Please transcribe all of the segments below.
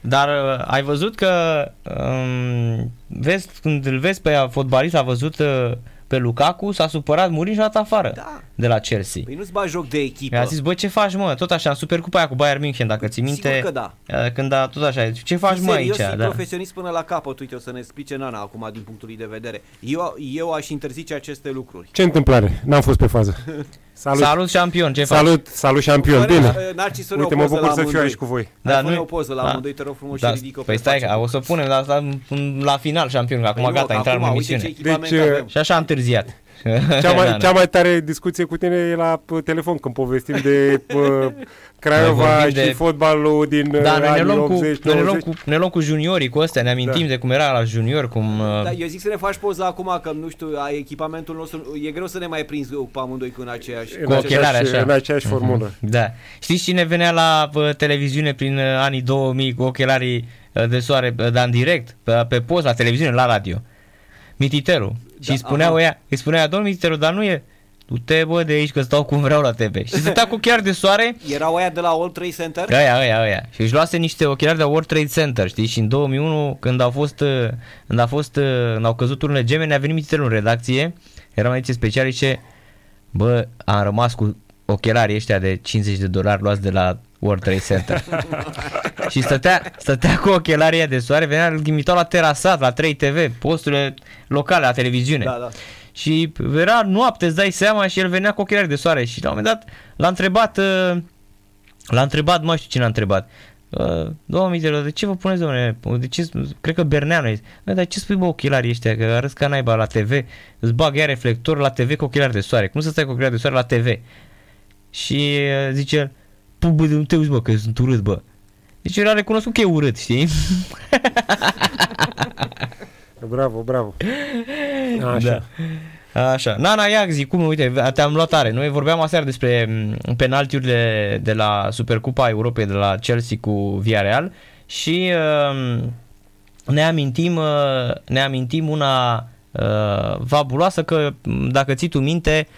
Dar uh, ai văzut că um, vezi, când îl vezi pe fotbalist, a văzut uh, pe Lukaku, s-a supărat Murin și a dat afară Da. de la Chelsea. Păi nu-ți bagi joc de echipă. Mi-a zis, bă, ce faci, mă? Tot așa, în Supercupa aia cu Bayern München, dacă ți minte. Sigur că da. uh, Când a, tot așa, ce faci, Fii mă, serios, aici? fii Da. profesionist până la capăt. Uite, o să ne explice Nana acum din punctul ei de vedere. Eu, eu aș interzice aceste lucruri. Ce întâmplare? N-am fost pe fază. Salut, Salut, șampion, ce faci? salut, salut șampion. Fără, Bine. uh, Narcis, să ne Uite, o mă poză bucur la să fiu amândoi. aici cu voi. Da, Da, nu, nu- o poză la da. amândoi, te rog frumos Da, și ridică păi stai, că o să punem la, la, la final șampion, că acum Păi nu, gata, că intrăm în acum, uite emisiune. ce echipament Deci, avem. Și așa am întârziat. Cea Da, mai, da. cea mai tare discuție cu tine e la p- telefon când povestim de uh, Craiova vorbim și de- fotbalul din uh, Da, noi ne anii luăm, cu, 80 noi ne, luăm 90. cu, ne luăm cu juniorii, cu astea, ne amintim Da. de cum era la junior, cum... uh, Da, eu zic să ne faci poza acum, că nu știu, ai echipamentul nostru, e greu să ne mai prinzi pe amândoi cu în aceeași... În Cu ochelari, aceeași- așa. În aceeași formulă. Da. Știți cine venea la uh, televiziune prin uh, anii 2000 cu ochelarii uh, de soare, uh, dar în direct, pe, pe post, la televiziune, la radio? Mititeru. Și Da, îi spunea aha. ea, îi spunea, domnul Mititeru, dar nu e... Du-te bă de aici că stau cum vreau la TV. Și stătea cu ochelari de soare Erau aia de la All Trade Center? Aia, aia, aia. Și își luase niște ochelari de World Trade Center, știi? Și în 2001, când au fost, uh, când a fost, uh, când au căzut urnele gemene, a venit Mititerul în redacție, era mai ediție specială și zice, bă, am rămas cu ochelarii ăștia de 50 de dolari luați de la World Trade Center. și stătea, stătea cu ochelarii ăia de soare, venea, îl ghimitau la terasat, la 3 TV, posturile locale, la televiziune. Da, da. Și era noapte, îți dai seama, și el venea cu ochelari de soare. Și la un moment dat l-a întrebat, uh, l-a întrebat, nu mai știu cine a întrebat. Uh, Domnul Mitero, de ce vă puneți, domnule? De ce, cred că Berneanu e. "Bă, Dar ce spui, bă, ochelarii ăștia? Că arăți ca naiba la TV, îți bag ea reflector la TV cu ochelari de soare. Cum să stai cu ochelari de soare la TV? Și uh, zice el, "Pă, bă, nu te uiți, bă, că sunt urât, bă. Deci el a recunoscut că e urât, știi? Bravo, bravo. Așa. Da. Așa. Nana Iagzi, cum, uite, te-am luat tare. Noi vorbeam aseară despre m, penaltiurile de la Supercupa Europei de la Chelsea cu Villarreal și uh, ne amintim, uh, ne amintim una uh, fabuloasă că m, dacă ții tu minte,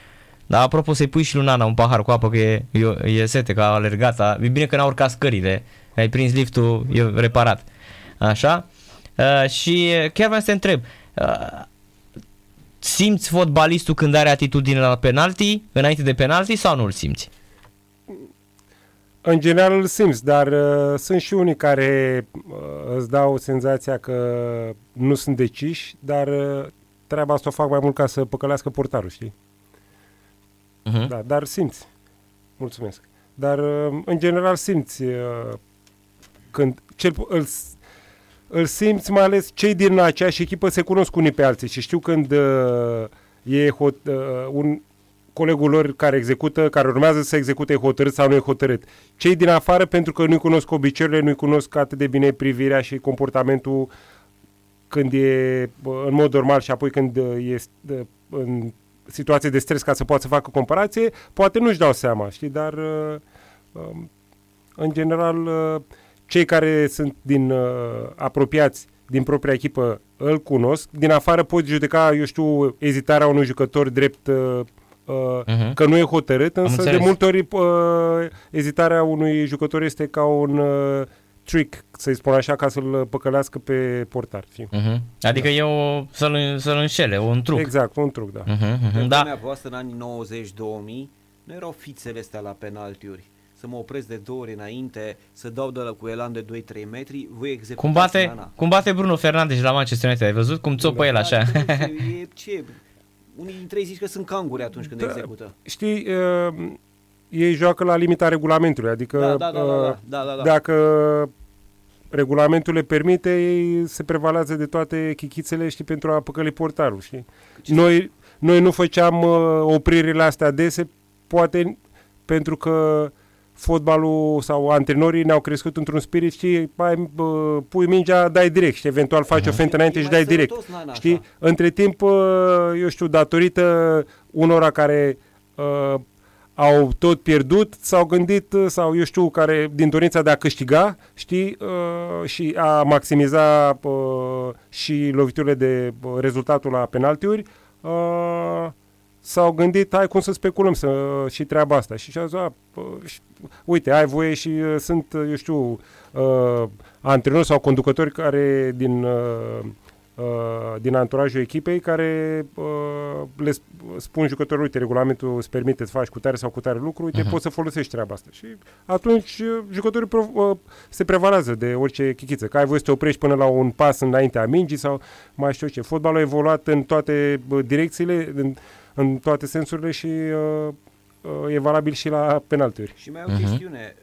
dar apropo să-i pui și lui Nana un pahar cu apă că e, e, e sete, că a alergat, a, e bine că n-a urcat scările, ai prins liftul, e reparat. Așa? Uh, și chiar vreau să te întreb, uh, simți fotbalistul când are atitudine la penalti, înainte de penalti sau nu-l simți? În general îl simți, dar uh, sunt și unii care uh, îți dau senzația că nu sunt deciși, dar uh, treaba asta o fac mai mult ca să păcălească portarul, știi? Uh-huh. Da, dar simți. Mulțumesc. Dar uh, în general simți uh, când cel, pu- îl, s- îl simți mai ales cei din aceeași echipă se cunosc unii pe alții și știu când uh, e hot, uh, un colegul lor care execută, care urmează să execute e hotărât sau nu e hotărât. Cei din afară, pentru că nu-i cunosc obiceiurile, nu-i cunosc atât de bine privirea și comportamentul când e bă, în mod normal și apoi când uh, e uh, în situație de stres ca să poată să facă comparație, poate nu-și dau seama, știi, dar uh, um, în general uh, cei care sunt din uh, apropiați din propria echipă îl cunosc. Din afară pot judeca, eu știu, ezitarea unui jucător drept uh, uh, Mhm. că nu e hotărât, însă de înțeles. multe ori uh, ezitarea unui jucător este ca un uh, trick, să-i spun așa, ca să-l păcălească pe portar. Știi? Uh-huh. Adică e o, să-l, să-l înșele, un truc. Exact, un truc, da. Uh-huh, Pe uh-huh, vremea da. voastră, în anii 90-2000, nu erau fițele astea la penaltiuri. Să mă opresc de două ori înainte, să dau de la cu elan de 2-3 metri, voi executați Cum bate, Nana. cum bate Bruno Fernandes la Manchester United, ai văzut? Cum țopă el așa. Da, e, ce? Unii dintre ei zici că sunt canguri atunci când Da. execută. Știi, uh, ei joacă la limita regulamentului, adică Da, da, da, da, uh, da, da, da, da. dacă regulamentul le permite, ei se prevalează de toate chichițele, știi, pentru a păcăli portarul, știi? Ce- Noi, noi nu făceam uh, opririle astea dese, poate pentru că fotbalul sau antrenorii ne-au crescut într-un spirit, știi, mai, uh, pui mingea, dai direct, știi, eventual faci o fentă înainte E și mai dai direct. sănătos, Nana, Știi? așa. Între timp, uh, eu știu, datorită unora care uh, au tot pierdut, s-au gândit, uh, sau eu știu, care din dorința de a câștiga, știi, uh, și a maximiza uh, și loviturile de uh, rezultatul la penaltiuri, uh, s-au gândit, hai cum să speculăm să, și treaba asta. Și și-au zis, a, pă, și, uite, ai voie și uh, sunt, uh, eu știu, uh, antrenori sau conducători care din, uh, uh, din anturajul echipei care uh, le sp- spun jucătorilor, uite, regulamentul îți permite să faci cu tare sau cu tare lucru, uite, Mhm. poți să folosești treaba asta. Și atunci uh, jucătorii pro- uh, se prevalează de orice chichiță, că ai voie să te oprești până la un pas înaintea mingii sau mai știu eu ce. Fotbalul a evoluat în toate bă, direcțiile, în, în toate sensurile și uh, uh, e valabil și la penalturi. Și mai e o Mhm. chestiune.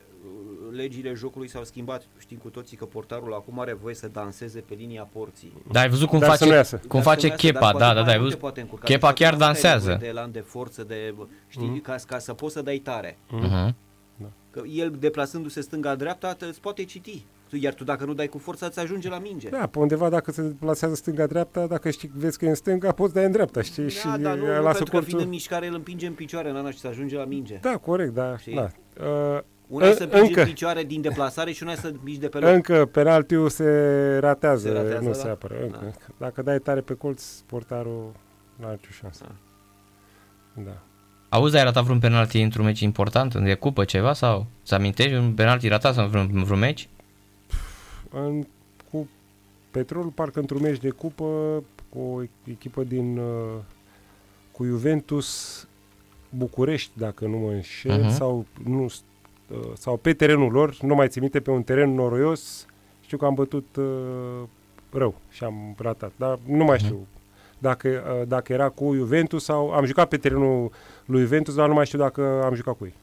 Legile jocului s-au schimbat. Știm cu toții că portarul acum are voie să danseze pe linia porții. Da, ai văzut cum Dar să nu face, iasă. cum Dar face să meargă, Chepa, dar da, poate da, mai da, ai multe văzut? poate încurca. Chepa Deci chiar atunci nu ai nevoie dansează. De elan, de forță, de, știi, Mhm. ca, ca să poți să dai tare. Mhm. Că el deplasându-se stânga-dreapta te- îți poate citi. Tu- Iar tu dacă nu dai cu forța, îți ajunge la minge. Da, pe undeva dacă se plasează stânga-dreapta, dacă știi, vezi că e în stânga, poți da în dreapta, știi? și da, dar nu, nu lasă pentru că corțul. fiind în mișcare îl împinge în picioare, Nana, și să ajunge la minge. Da, corect, da. Știi? da. Uh, Una e Ă- să împingi încă. în picioare din deplasare și una e să împingi de pe loc. încă penaltiul se ratează, Se ratează, nu da? se apără. Încă, Da. încă. Dacă dai tare pe colț, portarul nu are nicio șansă. Da. Da. Auzi, ai ratat vreun penalti într-un meci important, de cupă ceva sau? Să amintești un penalti ratat sau vreun, vreun meci? În, cu Petrolul, parcă într-un meci de cupă, cu o echipă din... Uh, cu Juventus București, dacă nu mă înșel, Mhm. sau, nu, uh, sau pe terenul lor, nu mai țin minte, pe un teren noroios, știu că am bătut uh, rău și am ratat, dar nu mai știu dacă, uh, dacă era cu Juventus sau am jucat pe terenul lui Juventus, dar nu mai știu dacă am jucat cu ei.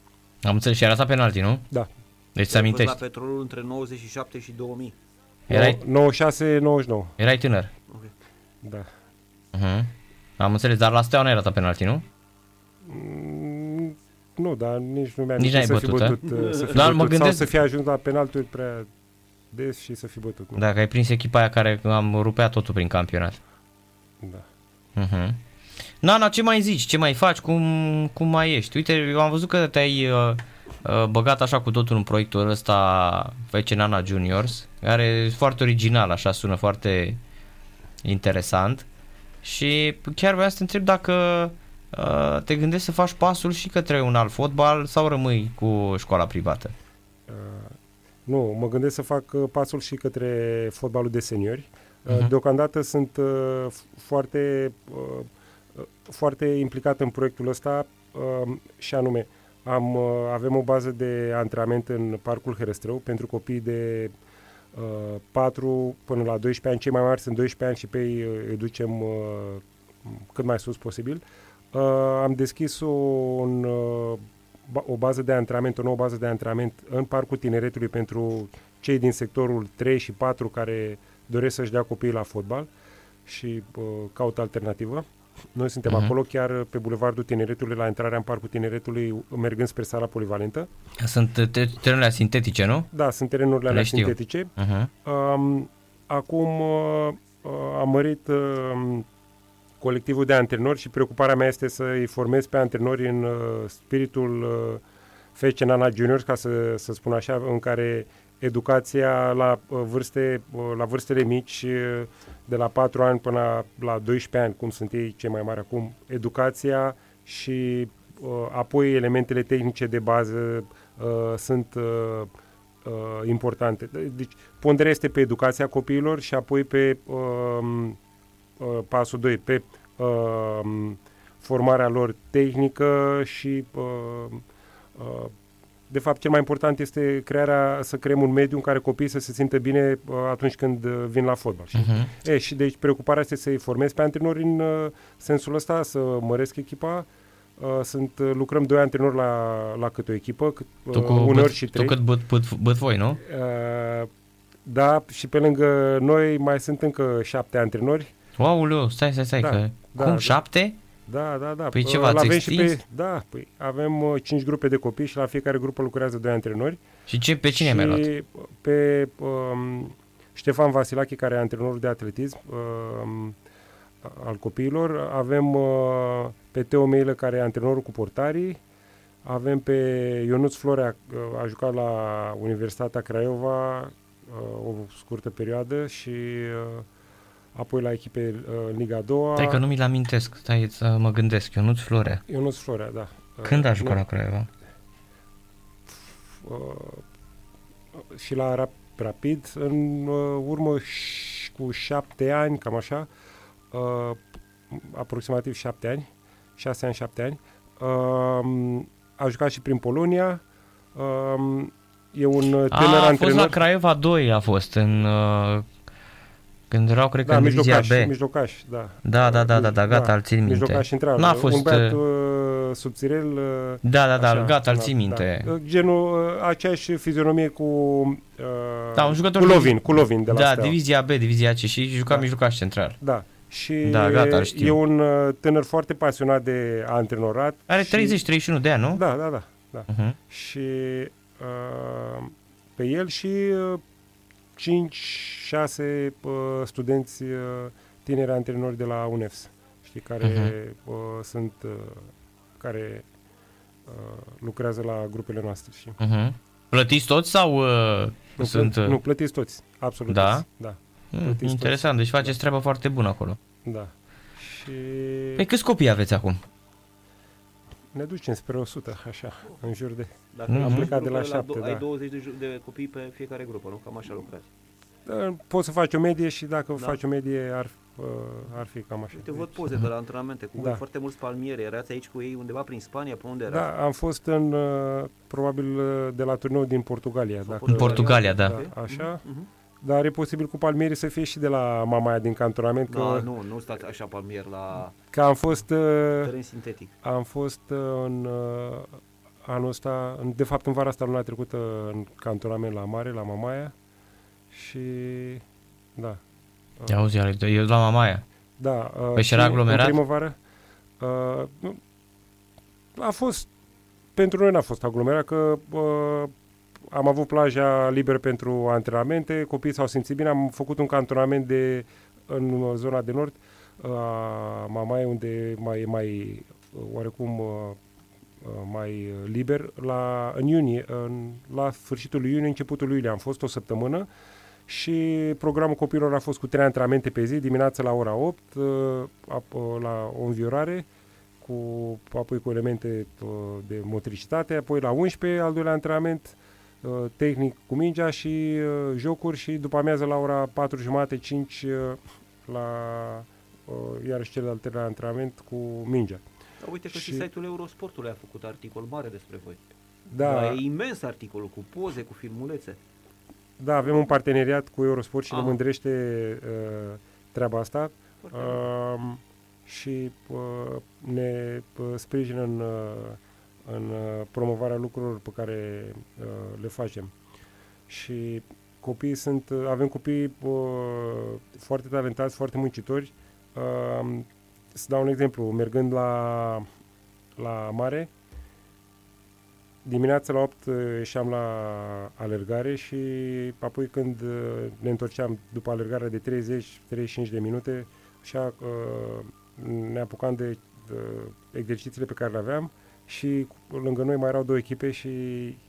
Am înțeles și ai ratat penalti, nu? Da. Deci să Ai fost amintești. la petrolul între 97 și 2000. Erai, 96-99, erai tânăr. da. Uh-huh. Am înțeles, dar la Steaua n-ai ratat penalti, nu? Mm, Nu, dar nici nu mi-am Nici n-ai să fi bătut, a? bătut, uh, să fi Dar bătut mă gândesc- sau să fi ajuns la penalturi prea des și să fi bătut. Nu. Dacă ai prins echipa aia care am rupea totul prin campionat. Da. Uh-huh. Nana, ce mai zici? Ce mai faci? Cum, cum mai ești? Uite, eu am văzut că te-ai uh, uh, băgat așa cu totul în proiectul ăsta FC Nana Juniors, care e foarte original, așa sună foarte interesant. Și chiar vreau să te întreb dacă uh, te gândești să faci pasul și către un alt fotbal sau rămâi cu școala privată? Uh, nu, mă gândesc să fac uh, pasul și către fotbalul de seniori. Uh, Mhm. Deocamdată sunt uh, f- foarte, uh, uh, foarte implicat în proiectul ăsta uh, și anume am, uh, avem o bază de antrenament în Parcul Herăstrău pentru copii de uh, 4 până la 12 ani. Cei mai mari sunt 12 ani și pe ei uh, îi ducem uh, cât mai sus posibil. Uh, am deschis o, un, uh, ba- o bază de antrenament, o nouă bază de antrenament în Parcul Tineretului pentru cei din sectorul 3 și 4 care doresc să-și dea copiii la fotbal și uh, caută alternativă. Noi suntem Mhm. uh-huh. acolo chiar pe Bulevardul Tineretului, la intrarea în Parcul Tineretului, mergând spre sala polivalentă. Sunt te- terenurile sintetice, nu? Da, sunt terenurile Le alea știu. sintetice. Uh-huh. Um, acum uh, uh, am mărit uh, colectivul de antrenori și preocuparea mea este să-i formez pe antrenori în uh, spiritul uh, FC Nana Juniors, ca să, să spun așa, în care educația la uh, vârste uh, la vârstele mici, uh, de la 4 ani până la, la 12 ani, cum sunt ei cei mai mari acum, educația și uh, apoi elementele tehnice de bază uh, sunt uh, uh, importante. Deci ponderea este pe educația copiilor și apoi pe uh, uh, pasul 2, pe uh, formarea lor tehnică și uh, uh, de fapt cel mai important este crearea, să creăm un mediu în care copiii să se simtă bine uh, atunci când uh, vin la fotbal. știi? Uh-huh. E, și deci preocuparea este să-i formez pe antrenori în uh, sensul ăsta, să măresc echipa. Uh, sunt, uh, lucrăm doi antrenori la, la câte o echipă, cât, Tu uh, cu uneori băt, și tu trei. cât băt, băt, băt voi, nu? Uh, da, și pe lângă noi mai sunt încă șapte antrenori. Wow, stai, stai, stai, Da, că... da, cum, da. șapte? Da, da, da. Păi Uh, ce, v-ați l-avem și extins? pe, Da, păi avem uh, cinci grupe de copii și la fiecare grupă lucrează doi antrenori. Și ce, pe cine și mi-ai luat? pe um, Ștefan Vasilache, care e antrenorul de atletism um, al copiilor. Avem uh, pe Teo Meilă, care e antrenorul cu portarii. Avem pe Ionuț Florea, uh, a jucat la Universitatea Craiova uh, o scurtă perioadă și uh, apoi la echipe uh, în Liga a doua. Stai că nu mi-l amintesc, stai să mă gândesc, Ionuț Florea. Ionuț Florea, da. Când a Uh, jucat nu, la Craiova? uh, și la Rap- Rapid în uh, urmă și cu șapte ani, cam așa, uh, aproximativ șapte ani, șase ani, șapte ani. Uh, a jucat și prin Polonia. Uh, e un uh, tânăr A, a fost antrenor. la Craiova 2 a fost în... Uh, când erau, cred că, da, în divizia mijlocaș, B. mijlocaș, da. Da, da, da, da, da, gata, îl țin minte. Mijlocaș central. N-a Un fost, băiat uh, uh, subțirel. Uh, Da, da, da, așa, gata, îl da, țin minte. Da. Genul, uh, aceeași fizionomie cu, uh, Da, un jucător cu de- Lovin, cu Lovin de la Da, Steaua. divizia B, divizia C și juca Da. mijlocaș central. Da. Și Da, gata, îl știu. e un uh, tânăr foarte pasionat de antrenorat. Are și, 30-31 de ani, nu? Da, da, da. da. Uh-huh. Și uh, pe el și uh, 5-6 uh, studenți uh, tineri antrenori de la UNEFS, știi, care Mhm. uh, sunt, uh, care uh, lucrează la grupele noastre, știi. Uh-huh. Plătiți toți sau uh, Nu, sunt... plă- nu, plătiți toți, absolut Da? toți. Da, Mm, plătiți interesant, deci faceți treaba foarte bună acolo. da. Și Păi câți copii aveți acum? Ne ducem spre 100, așa, în jur de... Dacă Mhm. am Am plecat de la grupele, șapte, Ai da. 20 de, ju- de copii pe fiecare grupă, nu? Cam așa lucrați. Da, Poți să faci o medie și dacă Da. faci o medie ar, uh, ar fi cam așa. Uite, văd poze de la antrenamente cu Da. voi, foarte mulți palmieri. Erați aici cu ei undeva prin Spania, pe unde erați? Da, am fost în, uh, probabil, uh, de la turneu din Portugalia. Dacă, În Portugalia, da. da. Așa, Mhm. Dar e posibil cu Palmieri să fie și de la Mamaia din cantonament, că, Da, nu, nu stați așa palmier la că am fost, uh, teren sintetic. am fost uh, în uh, anul ăsta, în, de fapt în vara asta, luna trecută, în cantonament la Mare, la Mamaia și, da. Uh, Ia auzi, iar- eu la Mamaia. Da. Uh, Păi și era aglomerat? În primăvară. Uh, nu, a fost, pentru noi n-a fost aglomerat, că uh, am avut plaja liberă pentru antrenamente, copiii s-au simțit bine, am făcut un cantonament de, în zona de nord, uh, Mamaia, unde mai e mai, uh, oarecum, uh, uh, mai liber, la, în iunie, în, la sfârșitul lui iunie, începutul lui iulie, am fost o săptămână și programul copilor a fost cu trei antrenamente pe zi, dimineața la ora 8, uh, ap- uh, la o înviorare, cu, apoi cu elemente uh, de motricitate, apoi la 11, al doilea antrenament uh, tehnic cu mingea și uh, jocuri și după amiază la ora 4 jumate, 5 uh, la uh, iarăși cel de-al treilea antrenament cu mingea. Dar uite că și, Și- site-ul Eurosportului a făcut articol mare despre voi. Da, Dar e imens articolul, cu poze, cu filmulețe. da, avem un parteneriat cu Eurosport și ne Ah. mândrește uh, treaba asta. Foarte bine. Um, și uh, ne uh, sprijină în, uh, în uh, promovarea lucrurilor pe care uh, le facem. Și copiii sunt, uh, avem copii uh, foarte talentați, foarte muncitori. Uh, să dau un exemplu, mergând la, la mare, dimineața la 8 uh, ieșeam la alergare și apoi când uh, ne întorceam după alergarea de 30-35 de minute, așa uh, ne apucam de uh, exercițiile pe care le aveam și cu- lângă noi mai erau două echipe și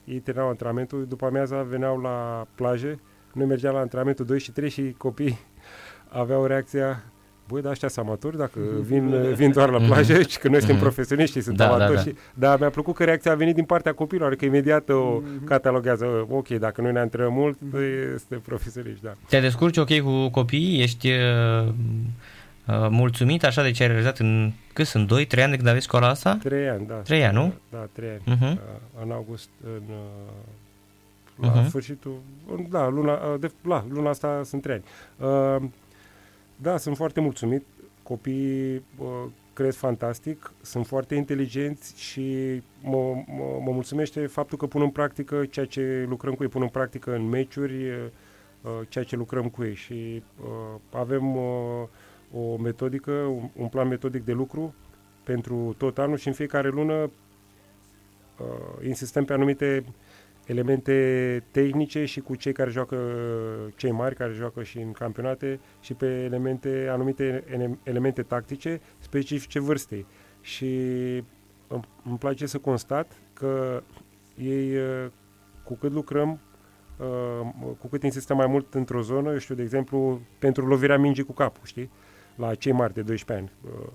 ei terminau antrenamentul, după amiaza veneau la plaje, noi mergeam la antrenamentul 2 și 3 și copiii aveau reacția Băi, dar ăștia sunt amatori dacă vin, vin doar la plajă și că noi suntem Mhm. profesioniști și sunt Da, da, amatori. da. Și, dar mi-a plăcut că reacția a venit din partea copilor, adică imediat o Mhm. cataloguează, ok, dacă noi ne antrenăm mult, Mhm. este profesioniști, da. Te descurci ok cu copiii? Ești uh, uh, mulțumit așa de ce ai realizat în, cât sunt, 2-3 ani de când aveți școala asta? Trei ani, da. Trei ani, nu? Da, trei ani. Uh-huh. Uh, în august, în, uh, la Mhm. sfârșitul, în- da, luna, uh, de, la, luna asta sunt trei ani. Uh, da, sunt foarte mulțumit. Copiii uh, cresc fantastic, sunt foarte inteligenți și mă, mă, mă mulțumește faptul că pun în practică ceea ce lucrăm cu ei, pun în practică în meciuri, uh, ceea ce lucrăm cu ei și uh, avem uh, o metodică, un, un plan metodic de lucru pentru tot anul și în fiecare lună uh, insistăm pe anumite elemente tehnice și cu cei care joacă, cei mari care joacă și în campionate și pe elemente, anumite ele- elemente tactice specifice vârstei. Și îmi, îmi place să constat că ei, uh, cu cât lucrăm uh, cu cât insistăm mai mult într-o zonă, eu știu, de exemplu, pentru lovirea mingii cu capul, știi? La cei mari de 12 ani. Uh,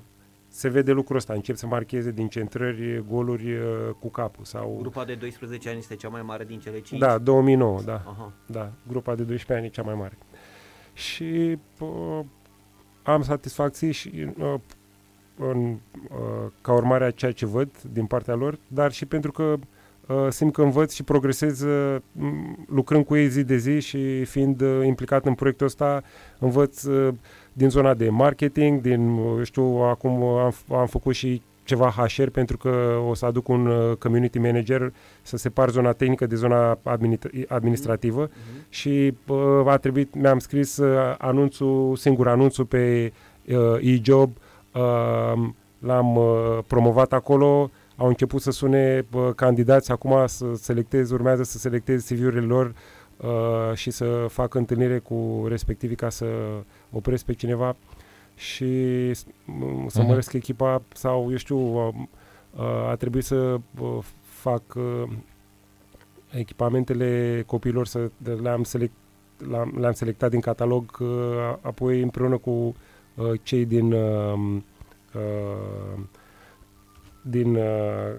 se vede lucrul ăsta, încep să marcheze din centrări goluri uh, cu capul. Sau... Grupa de 12 ani este cea mai mare din cele 5? Da, 2009, da. Aha. Da, grupa de 12 ani e cea mai mare. Și uh, am satisfacții și uh, în, uh, ca urmare a ceea ce văd din partea lor, dar și pentru că uh, simt că învăț și progresez uh, lucrând cu ei zi de zi și fiind uh, implicat în proiectul ăsta, învăț uh, din zona de marketing, din, uh, eu știu, acum am, am făcut și ceva HR pentru că o să aduc un uh, community manager să separ zona tehnică de zona administ- administrativă Mhm. și uh, a trebuit, mi-am scris uh, anunțul, singur anunțul pe uh, e-job, uh, l-am uh, promovat acolo, au început să sune uh, candidați, acum să selectez, urmează să selectez CV-urile lor uh, și să fac întâlnire cu respectivii ca să opresc pe cineva și s- m- să Mhm. măresc echipa sau, eu știu, uh, uh, a trebuit să uh, fac uh, echipamentele copiilor să le-am, select, le-am, le-am selectat din catalog, uh, apoi împreună cu uh, cei din uh, uh, din, uh,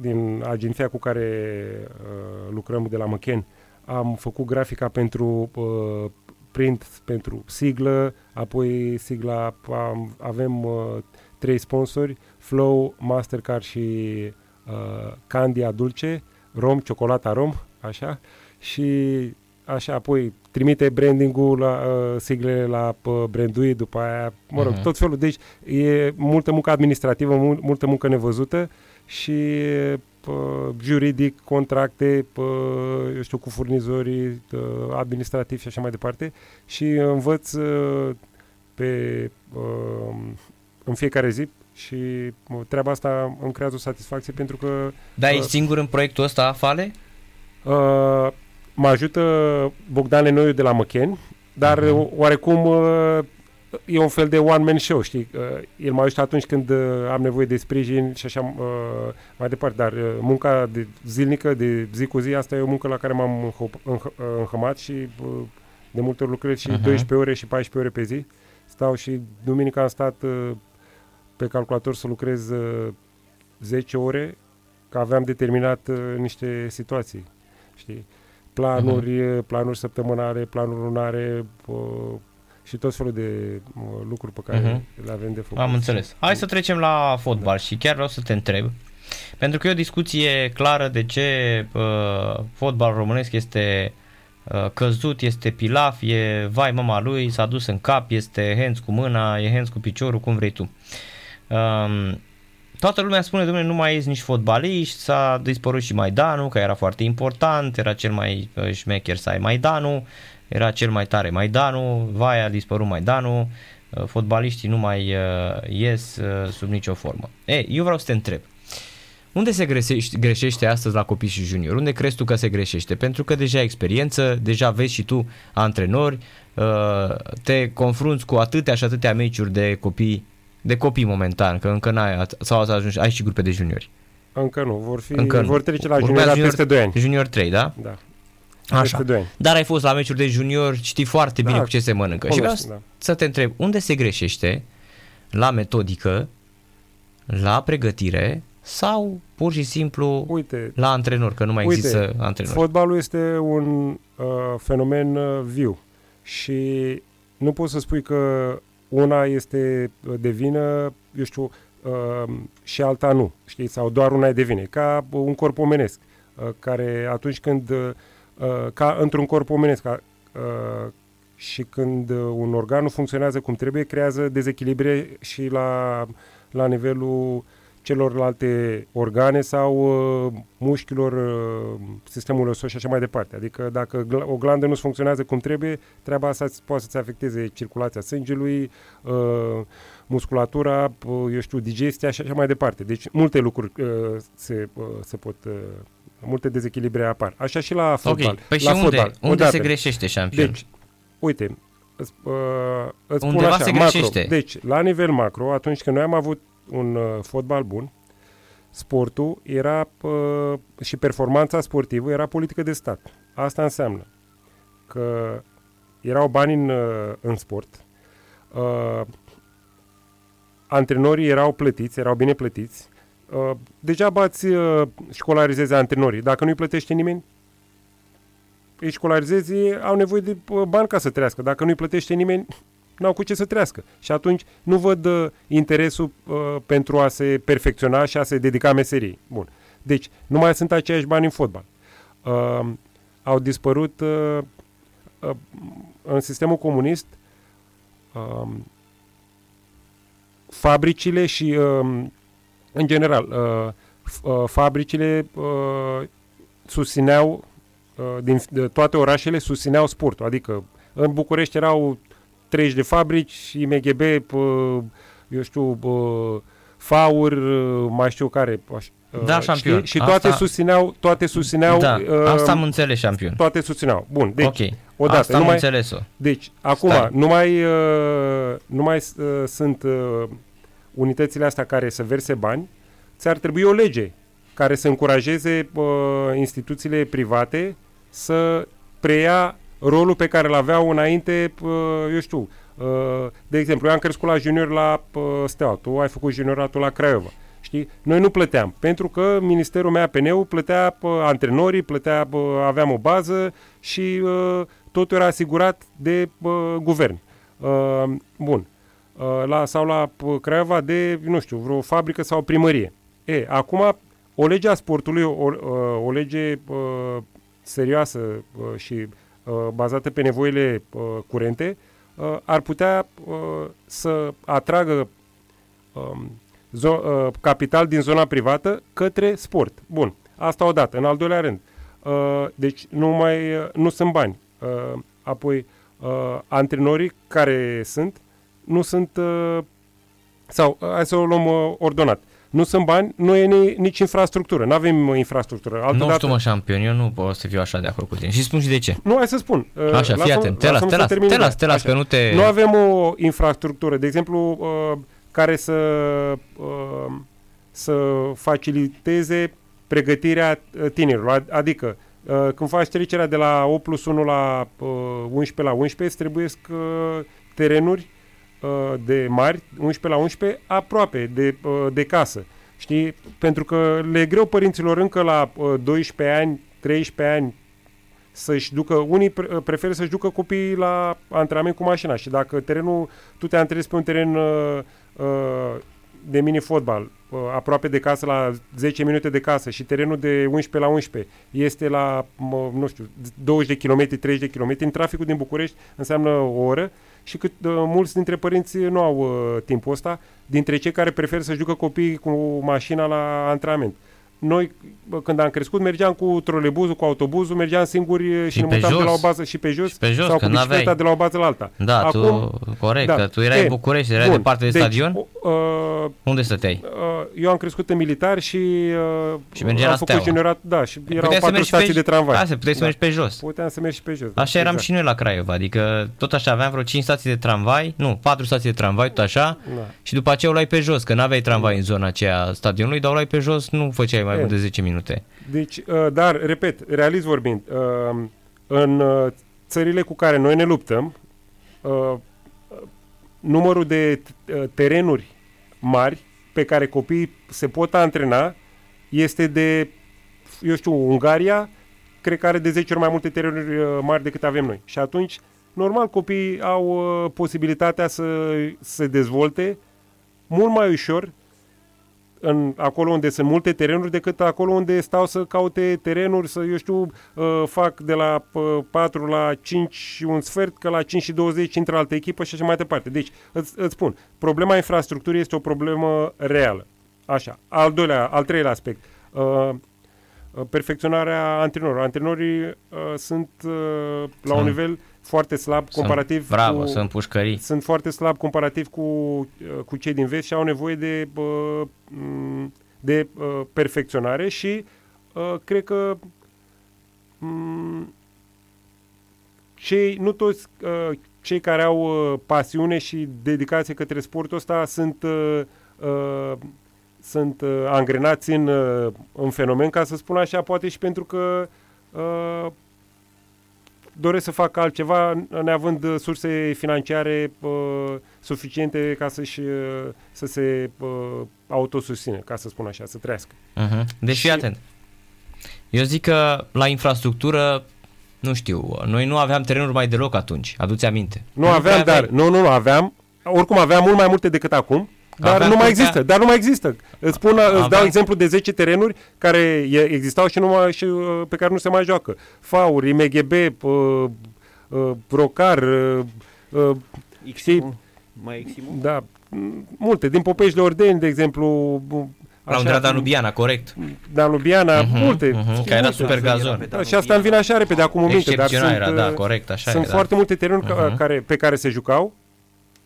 din agenția cu care uh, lucrăm de la Măchen, am făcut grafica pentru uh, print, pentru siglă, apoi sigla, am, avem uh, trei sponsori, Flow, Mastercard și uh, Candia Dulce, Rom, Ciocolata Rom, așa, și așa, apoi trimite branding-ul la uh, siglele la uh, brandui, după aia, mă rog, Mhm. tot felul. Deci e multă muncă administrativă, mul- multă muncă nevăzută și uh, juridic, contracte, uh, eu știu, cu furnizorii uh, administrativi și așa mai departe. Și învăț uh, pe, uh, în fiecare zi și uh, treaba asta îmi creează o satisfacție pentru că Da, Uh. ești singur în proiectul ăsta, Fale? Uh, mă ajută Bogdan Lenoiu de la Măcheni, dar Mhm. uh oarecum uh, e un fel de one-man show, știi? Uh, el mă ajută atunci când uh, am nevoie de sprijin și așa uh, mai departe, dar uh, munca de zilnică, de zi cu zi, asta e o muncă la care m-am înhop- înh- înhămat și uh, de multe ori lucrez și Mhm. 12 ore și 14 ore pe zi. Stau și duminica am stat uh, pe calculator să lucrez uh, 10 ore, că aveam determinat uh, niște situații, știi? Planuri, uh, planuri săptămânale, planuri lunare uh, și tot felul de uh, lucruri pe care Mhm. le avem de făcut. Am înțeles. Hai să trecem la fotbal și chiar vreau să te întreb, pentru că e o discuție clară de ce uh, fotbal românesc este uh, căzut, este pilaf, e vai mama lui, s-a dus în cap, este hands cu mâna, e hands cu piciorul, cum vrei tu. Um, toată lumea spune, domnule, nu mai ești nici fotbaliști, s-a dispărut și Maidanu, că era foarte important, era cel mai uh, șmecher să ai Maidanu, era cel mai tare Maidanu, vai a dispărut Maidanu, uh, fotbaliștii nu mai uh, ies uh, sub nicio formă. E, eu vreau să te întreb, unde se greșește, greșește astăzi la copii și juniori? Unde crezi tu că se greșește? Pentru că deja ai experiență, deja vezi și tu antrenori, uh, te confrunți cu atâtea și atâtea meciuri de copii, de copii momentan, că încă n-ai, sau ați ajuns, ai și grupe de juniori. Încă nu, vor, fi, Încă nu. vor trece la Urmează junior junior- peste 2 ani. Junior 3, da? Da, Așa. peste 2 ani. Dar ai fost la meciuri de junior, știi foarte bine Da, cu ce se mănâncă. Și vreau Cunosc, da. să te întreb, unde se greșește la metodică, la pregătire sau pur și simplu Uite, la antrenor, că nu mai Uite, există antrenor. Fotbalul este un uh, fenomen uh, viu și nu poți să spui că una este uh, de vină, eu știu, uh, și alta nu, știi, sau doar una e de vină, ca un corp omenesc, uh, care atunci când, uh, ca într-un corp omenesc, ca, uh, și când uh, un organ nu funcționează cum trebuie, creează dezechilibre și la, la nivelul celorlalte organe sau uh, mușchilor uh, sistemului osos și așa mai departe. Adică dacă gl- o glandă nu funcționează cum trebuie, treaba asta îți- poate să-ți afecteze circulația sângelui, uh, musculatura, uh, eu știu, digestia și așa mai departe. Deci multe lucruri uh, se, uh, se pot, uh, multe dezechilibre apar. Așa și la fotbal. ok, păi și la unde, fotbal, unde odată. se greșește șampion? Deci, uite, îți, uh, îți spun Undeva așa, se macro. greșește. Deci, la nivel macro, atunci când noi am avut un uh, fotbal bun, sportul era uh, și performanța sportivă era politică de stat. Asta înseamnă că erau bani în, uh, în sport, uh, antrenorii erau plătiți, erau bine plătiți, uh, degeaba îți uh, școlarizezi antrenorii. Dacă nu-i plătește nimeni, îi școlarizezi, ei au nevoie de uh, bani ca să trăiască. Dacă nu-i plătește nimeni, n-au cu ce să trăiască. Și atunci nu văd uh, interesul uh, pentru a se perfecționa și a se dedica meseriei. Bun. Deci, nu mai sunt aceiași bani în fotbal. Uh, au dispărut uh, uh, în sistemul comunist uh, fabricile și, uh, în general, uh, f- uh, fabricile uh, susțineau, uh, din de toate orașele susțineau sportul. Adică în București erau 30 de fabrici, IMGB, uh, eu știu, uh, FAUR, uh, mai știu care, aș- uh, Da, șampion. știi? Și toate Asta- susțineau, toate susțineau, Da, uh, asta am înțeles, șampion. toate susțineau. Bun, deci, ok, odată, asta am numai, înțeles-o. deci, acum, Stai. nu mai, uh, nu mai uh, sunt uh, unitățile astea care să verse bani, ți-ar trebui o lege care să încurajeze uh, instituțiile private să preia rolul pe care îl aveau înainte, uh, eu știu, uh, de exemplu, eu am crescut la junior la uh, Steaua, tu ai făcut junioratul la Craiova. Știi? Noi nu plăteam, pentru că Ministerul MAPN-ul plătea uh, antrenorii, plătea, uh, aveam o bază și uh, totul era asigurat de uh, guvern. Uh, bun. Uh, la, sau la uh, Craiova de, nu știu, vreo fabrică sau primărie. E, acum, o lege a sportului, o, uh, o lege uh, serioasă uh, și uh, bazată pe nevoile uh, curente, uh, ar putea uh, să atragă um, zo- uh, capital din zona privată către sport. Bun, asta odată. În al doilea rând, uh, deci nu mai uh, nu sunt bani. Uh, apoi, uh, antrenorii care sunt, nu sunt, uh, sau uh, hai să o luăm uh, ordonat. Nu sunt bani, nu e ni, nici infrastructură. Nu avem uh, infrastructură. Nu știu, mă, șampion, eu nu pot să fiu așa de acord cu tine. Și spun și de ce. Nu, hai să spun. Uh, Așa, fii lasă-mă- atent, te las, lasă-mă te să las, termin te ideea. las, te las, Așa. că nu te... Nu avem o infrastructură, de exemplu, uh, care să, uh, să faciliteze pregătirea uh, tinerilor. Ad- Adică, uh, când faci trecerea de la 8 plus 1 la uh, 11 la 11, îți trebuie uh, terenuri uh, de mari, 11 la 11, aproape de, uh, de casă. Știi? Pentru că le e greu părinților încă la uh, 12 ani, 13 ani, să-și ducă, unii pre- preferă să-și ducă copiii la antrenament cu mașina și dacă terenul, tu te antrenezi pe un teren uh, uh, de mini-fotbal, uh, aproape de casă, la 10 minute de casă și terenul de 11 la 11 este la, mă, nu știu, 20 de kilometri, 30 de kilometri, în traficul din București înseamnă o oră și cât uh, mulți dintre părinți nu au uh, timpul ăsta, dintre cei care preferă să-și ducă copiii cu mașina la antrenament. Noi, bă, când am crescut, mergeam cu trolebuzul, cu autobuzul, mergeam singuri și, Și ne pe mutam de jos. la o bază și pe jos, Și pe jos, sau că cu bicicleta n-aveai. de la o bază la alta. Da, Acum, tu, corect, da. că tu erai E, în București, erai bun, departe de deci, stadion. o- Uh, Unde stăteai? uh, eu am crescut în militar și, uh, Și mergeai am la făcut Steaua. juniorat, da, și erau Puteai să patru mergi stații pe, de tramvai. Asta, puteai să Da. mergi pe jos. Puteam să mergi și pe jos. da, Așa eram exact. și noi la Craiova, adică tot așa aveam vreo 5 stații de tramvai, nu, 4 stații de tramvai, tot așa, Da. și după aceea o luai pe jos, că n-aveai tramvai în zona aceea a stadionului, dar o luai pe jos, nu făceai mai E. mult de 10 minute. Deci, uh, dar, repet, realist vorbind, uh, în uh, țările cu care noi ne luptăm, uh, numărul de uh, terenuri mari pe care copiii se pot antrena este de, eu știu, Ungaria, cred că are de 10 ori mai multe terenuri uh, mari decât avem noi. Și atunci, normal, copiii au uh, posibilitatea să se dezvolte mult mai ușor în, acolo unde sunt multe terenuri decât acolo unde stau să caute terenuri, să, eu știu, uh, fac de la uh, 4 la 5 și un sfert, că la 5 și 20 intră altă echipă și așa mai departe. Deci, îți, îți spun, problema infrastructurii este o problemă reală. Așa. Al doilea, al treilea aspect. Uh, uh, perfecționarea antrenorilor. Antrenorii uh, sunt uh, la un Sunt- nivel foarte slab comparativ sunt, bravo, cu, sunt pușcării. sunt foarte slab comparativ cu, uh, cu cei din vest și au nevoie de, uh, m, de uh, perfecționare și uh, cred că m, cei, nu toți uh, cei care au uh, pasiune și dedicație către sportul ăsta sunt, uh, uh, sunt uh, angrenați în, uh, în fenomen, ca să spun așa, poate și pentru că uh, doresc să facă altceva neavând uh, surse financiare uh, suficiente ca să-și, uh, să se uh, autosusține, ca să spun așa, să trăiască. Uh-huh. Deci fii Și- atent. Eu zic că la infrastructură, nu știu, noi nu aveam terenuri mai deloc atunci, aduți aminte. Nu aveam, prea dar, aveai. nu, nu, nu, aveam, oricum aveam mult mai multe decât acum, dar Aveam nu mai putea- există, dar nu mai există. Îți, spun, îți dau Aveam- exemplu de 10 terenuri care e- existau și, nu mai, și uh, pe care nu se mai joacă. Fauri, MGB, uh, uh, Brocar, uh, uh, Iximu, mai Iximu? da, m- multe, din Popești de Ordeni, de exemplu, bu- La Undrea Danubiana, corect. Danubiana, Mhm, multe. mhm, știi, care era multe. super Era gazon. pe Da, și asta îmi vine așa repede acum în minte, dar Excepțional sunt, era, da, uh, corect, așa sunt e, foarte da. multe terenuri ca- Mhm. care, pe care se jucau,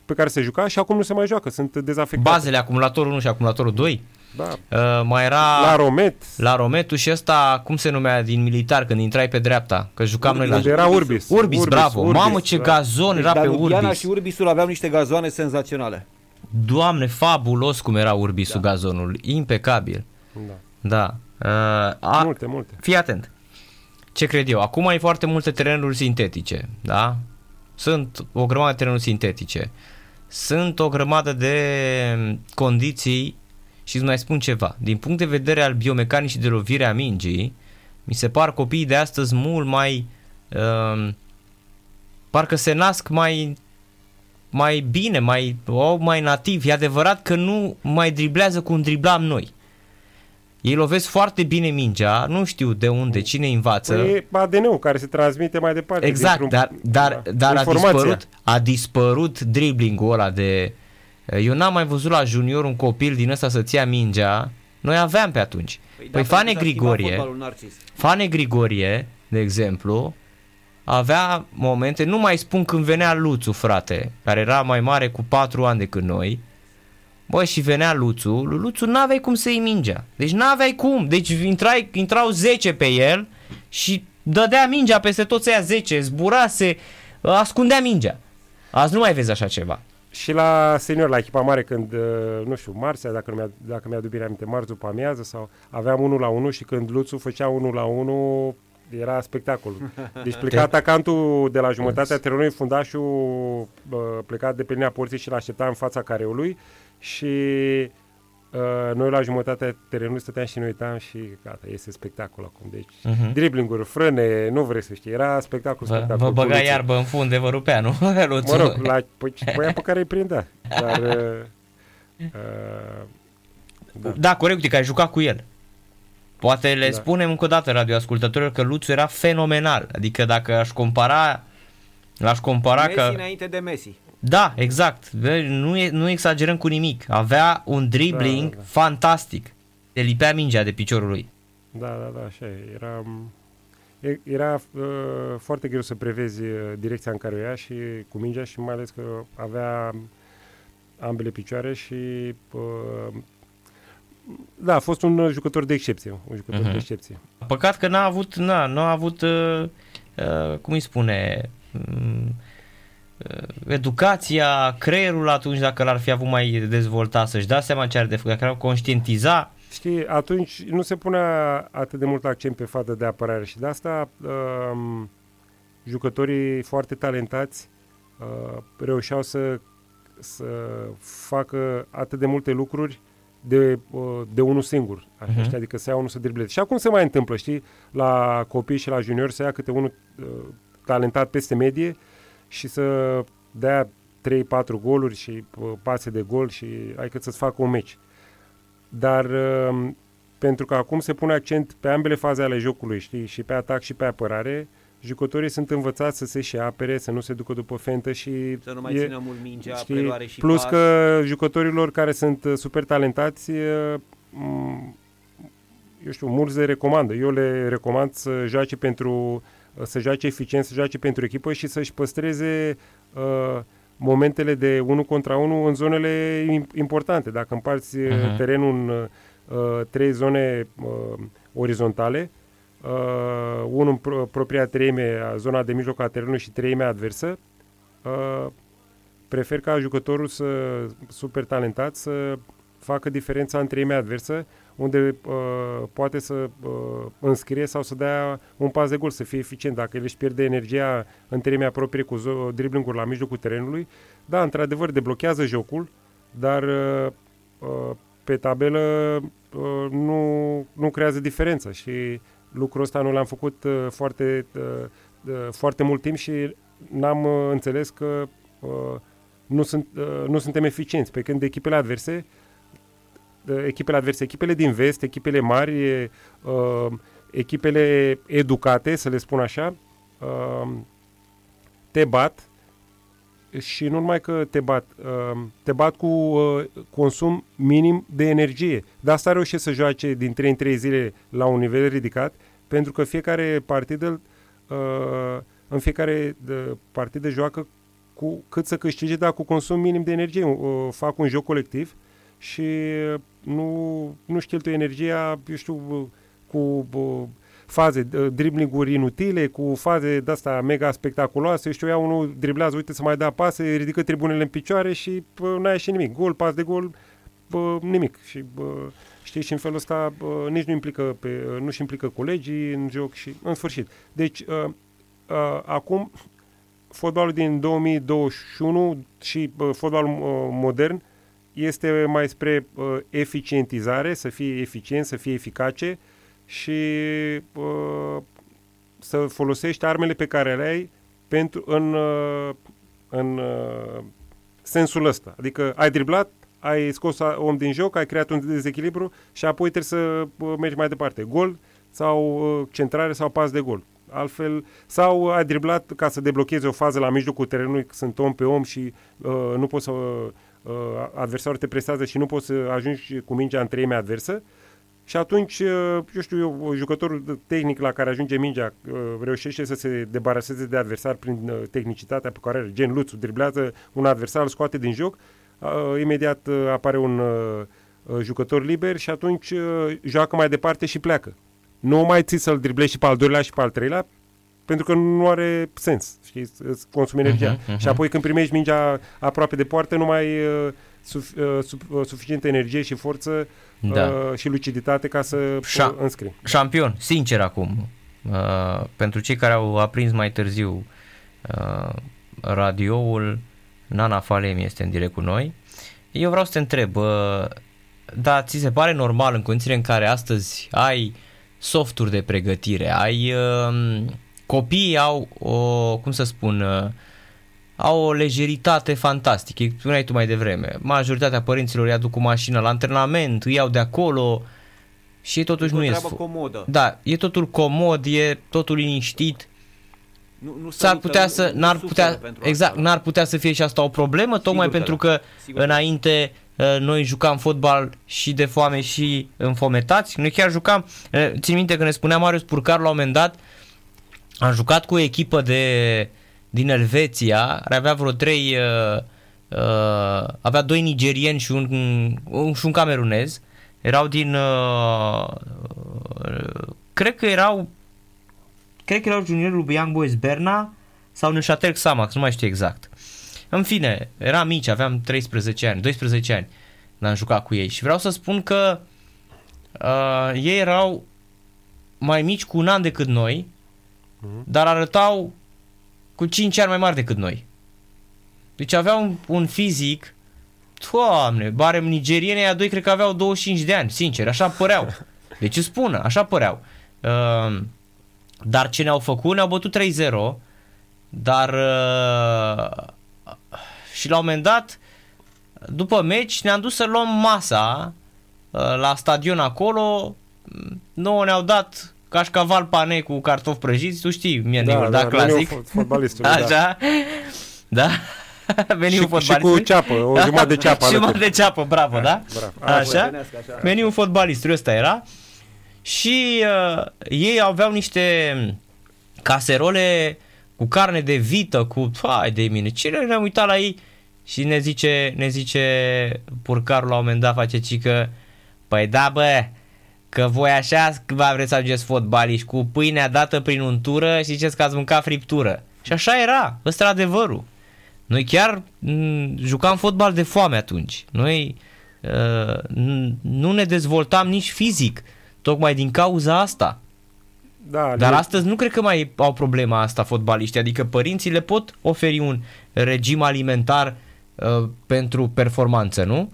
pe care se juca și acum nu se mai joacă, sunt dezafectate. Bazele, acumulatorul 1 și acumulatorul 2. Da. Uh, mai era La Romet, la Rometu și ăsta, cum se numea din militar când intrai pe dreapta, că jucam noi la unde era Urbis. Urbis, bravo. Mamă ce da. gazon era pe Danubiana Urbis. și Urbisul aveau niște gazoane senzaționale. Doamne, fabulos cum era Urbisul gazonul, impecabil. Da. Da. Uh, a, Multe, multe. Fii atent. Ce cred eu? Acum ai foarte multe terenuri sintetice, da? Sunt o grămadă de terenuri sintetice. Sunt o grămadă de condiții și îți mai spun ceva. Din punct de vedere al biomecanicii de lovire a mingii, mi se par copiii de astăzi mult mai... Uh, parcă se nasc mai mai bine, mai, au mai nativ. E adevărat că nu mai driblează cum driblam noi. Ei lovesc foarte bine mingea, nu știu de unde, cine îi învață. Păi e ADN-ul care se transmite mai departe. exact, dintr-un- dar, dar, da, dar a, informația. dispărut, a dispărut driblingul ăla de... Eu n-am mai văzut la junior un copil din ăsta să-ți ia mingea. Noi aveam pe atunci. Păi, da, Fane pentru că s-a schimbat Grigorie, fotbalul Narcis. Fane Grigorie, de exemplu, avea momente, nu mai spun când venea Luțu, frate, care era mai mare cu 4 ani decât noi, Bă, și venea Luțu, lui Luțu n-aveai cum să-i mingea. Deci n-aveai cum. Deci intrai, intrau 10 pe el și dădea mingea peste toți aia 10, zburase, ascundea mingea. Azi nu mai vezi așa ceva. Și la senior, la echipa mare, când, uh, nu știu, Marțea, dacă, nu mi-a, dacă mi-aduc bine aminte, marți după amiază, sau aveam 1 la 1 și când Luțu făcea 1 la 1, era spectacol. Deci pleca atacantul de la jumătatea terenului, fundașul uh, pleca de pe linia porții și l-aștepta în fața careului și uh, noi la jumătatea terenului stăteam și ne uitam și gata, este spectacol acum. Deci Mhm. driblinguri, frâne, nu vrei să știi, era spectacol, Vă, spectacol. vă băga Luțu. iarbă în fund de vă rupea, nu? Luțu. Mă rog, la păi, pe aia pe care îi prindea. Dar, uh, uh, da. Da, corect, uite că ai jucat cu el. Poate le Da. spunem încă o dată radioascultătorilor că Luțu era fenomenal. Adică dacă aș compara L-aș compara Messi că... înainte de Messi. Da, exact. Vezi, Nu, e, nu exagerăm cu nimic. Avea un dribbling Da, da, da. fantastic. Te lipea mingea de piciorul lui. Da, da, da, așa e. Era, e- era uh, foarte greu să prevezi uh, direcția în care o ia și cu mingea și mai ales că avea ambele picioare și uh, da, a fost un uh, jucător de excepție, un jucător Mhm. de excepție. Păcat că n-a avut, na, n-a avut, uh, uh, cum îi spune, um, uh, educația, creierul atunci dacă l-ar fi avut mai dezvoltat, să-și dea seama ce are de făcut, dacă ar conștientiza, Știi, atunci nu se punea atât de mult accent pe fază de apărare și de asta um, jucătorii foarte talentați uh, reușeau să, să facă atât de multe lucruri de, uh, de unul singur, așa, Mhm. știi? adică să ia unul să dribleze. Și acum se mai întâmplă, știi, la copii și la juniori să ia câte unul uh, talentat peste medie și să dea 3-4 goluri și uh, pase de gol și ai cât să-ți facă un meci dar uh, pentru că acum se pune accent pe ambele faze ale jocului, știi, și pe atac și pe apărare, jucătorii sunt învățați să se și apere, să nu se ducă după fentă și Să nu mai e- țină mult mingea, știi, preluare și plus pas. că jucătorilor care sunt uh, super talentați uh, m, eu știu, mulți le recomandă. Eu le recomand să joace pentru să joace eficient, să joace pentru echipă și să-și păstreze uh, momentele de 1 contra 1 în zonele im- importante. Dacă împarți uh, Mhm. terenul în uh, trei zone uh, orizontale, uh, unul în pro- propria treime, a zona de mijloc a terenului și treimea adversă, uh, prefer ca jucătorul să, super talentat să facă diferența în treimea adversă, unde uh, poate să uh, înscrie sau să dea un pas de gol, să fie eficient. Dacă el își pierde energia în treimea proprie cu driblinguri la mijlocul terenului, da, într-adevăr, deblochează jocul, dar uh, uh, pe tabelă uh, nu, nu creează diferența și lucrul ăsta nu l-am făcut uh, foarte, uh, uh, foarte mult timp și n-am uh, înțeles că uh, nu, sunt, uh, nu suntem eficienți, pe când echipele adverse, uh, echipele adverse, echipele din vest, echipele mari, uh, echipele educate, să le spun așa, uh, te bat și nu numai că te bat, uh, te bat cu uh, consum minim de energie. De asta reușește să joace din 3 în 3 zile la un nivel ridicat, pentru că fiecare partidă, uh, în fiecare partidă joacă cu cât să câștige, dar cu consum minim de energie. Fac un joc colectiv și nu, nu-și cheltuie energia, eu știu, cu faze, driblinguri inutile, cu faze de-asta mega spectaculoase, știu, ia unul driblează, uite să mai dea pase, ridică tribunele în picioare și n-ai ieșit nimic. Gol, pas de gol, bă, nimic. Și bă, știi, și în felul ăsta bă, nici nu implică, pe, nu-și implică colegii în joc și în sfârșit. Deci, uh, uh, acum, fotbalul din 2021 și uh, fotbalul uh, modern este mai spre uh, eficientizare, să fie eficient, să fie eficace, și uh, să folosești armele pe care le ai pentru, în, uh, în uh, sensul ăsta. Adică ai driblat, ai scos om din joc, ai creat un dezechilibru și apoi trebuie să uh, mergi mai departe. Gol sau uh, centrare sau pas de gol. Altfel, sau ai driblat ca să deblochezi o fază la mijlocul terenului, sunt om pe om și uh, nu poți să uh, adversarul te presează și nu poți să ajungi cu mingea în treime adversă, și atunci, uh, eu știu eu, jucătorul tehnic la care ajunge mingea uh, reușește să se debaraseze de adversar prin uh, tehnicitatea pe care are, gen Luțu, driblează un adversar, îl scoate din joc, imediat apare un jucător liber și atunci joacă mai departe și pleacă. Nu mai ții să-l driblezi și pe al doilea și pe al treilea, pentru că nu are sens, știi, îți consumi energia. Uh-huh, uh-huh. Și apoi când primești mingea aproape de poartă, nu mai uh, suf, uh, suf, uh, suficientă energie și forță da. uh, și luciditate ca să Șa- înscrii. Șampion, sincer acum, uh, pentru cei care au aprins mai târziu uh, radioul, Nana Falem este în direct cu noi. Eu vreau să te întreb, uh, da, ți se pare normal în condițiile în care astăzi ai softuri de pregătire, ai uh, copiii au o, cum să spun, uh, au o lejeritate fantastică. Spuneai tu mai devreme. Majoritatea părinților îi aduc cu mașină la antrenament, îi iau de acolo și totuși nu e... comodă. Da, e totul comod, e totul liniștit. Nu, nu S-ar putea să, n-ar putea, exact, asta. n-ar putea să fie și asta o problemă, tocmai Sigur pentru că, că înainte uh, noi jucam fotbal și de foame și înfometați. Noi chiar jucam, uh, țin minte că ne spunea Marius Purcar la un moment dat, am jucat cu o echipă de din Elveția, care avea vreo trei, uh, uh, avea doi nigerieni și un, un, și un camerunez. Erau din, uh, uh, cred că erau, cred că erau juniorul lui Young Boys Berna sau Neuchâtel Xamax, nu mai știu exact. În fine, eram mici, aveam 13 ani, 12 ani când am jucat cu ei și vreau să spun că uh, ei erau mai mici cu un an decât noi, uh-huh. dar arătau cu 5 ani mai mari decât noi. Deci aveau un, un fizic, doamne, barem nigeriene, a doi cred că aveau 25 de ani, sincer, așa păreau. Deci îți spun, așa păreau. Uh, dar ce ne-au făcut, ne-au bătut 3-0, dar uh, și la un moment dat, după meci, ne-am dus să luăm masa uh, la stadion acolo, nouă ne-au dat cașcaval pane cu cartofi prăjiți, tu știi meniul, da, da, da clasic. fotbalistul, Așa, da. da? Meniul și, fotbalistului. Și cu ceapă, o jumătate de ceapă. și jumătate de ceapă, bravo, da? Bravo. Așa? așa. Meniul fotbalistului ăsta era. Și uh, ei aveau niște caserole cu carne de vită, cu... Hai de mine, ce ne-am uitat la ei? Și ne zice, ne zice purcarul la un moment dat, face cică, păi da bă, Că voi așa va vreți să ajungeți fotbaliști cu pâinea dată prin untură și ziceți că ați mâncat friptură. Și așa era, ăsta era adevărul. Noi chiar m- jucam fotbal de foame atunci. Noi uh, nu ne dezvoltam nici fizic, tocmai din cauza asta. Da, Dar le... astăzi nu cred că mai au problema asta fotbaliștii, adică părinții le pot oferi un regim alimentar uh, pentru performanță, nu?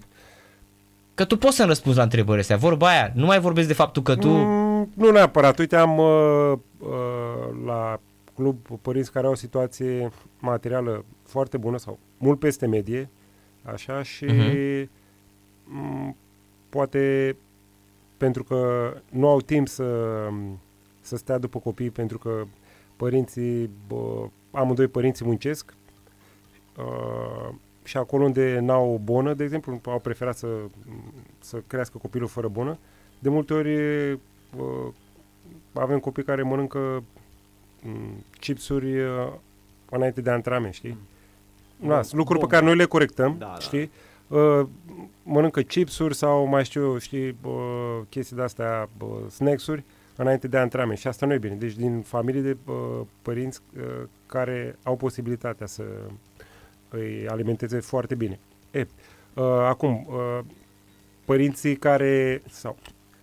Că tu poți să-mi răspunzi la întrebările astea. Vorba aia, nu mai vorbesc de faptul că tu... Mm, nu neapărat. Uite, am uh, uh, la club părinți care au o situație materială foarte bună sau mult peste medie, așa, și uh-huh. m- poate pentru că nu au timp să, să stea după copii, pentru că părinții, bă, amândoi părinții muncesc, uh, și acolo unde n-au o bonă, de exemplu, au preferat să, să crească copilul fără bonă. De multe ori uh, avem copii care mănâncă um, chipsuri uh, înainte de antrenament, știi? Mm. Da, sunt lucruri Bun. pe care noi le corectăm, da, da. știi? Da. Uh, mănâncă chipsuri sau mai știu eu, știi, uh, chestii de-astea, uh, snacks-uri înainte de antrenament și asta nu e bine. Deci din familie de uh, părinți uh, care au posibilitatea să îi alimenteze foarte bine. E, uh, acum, uh, părinții care, sau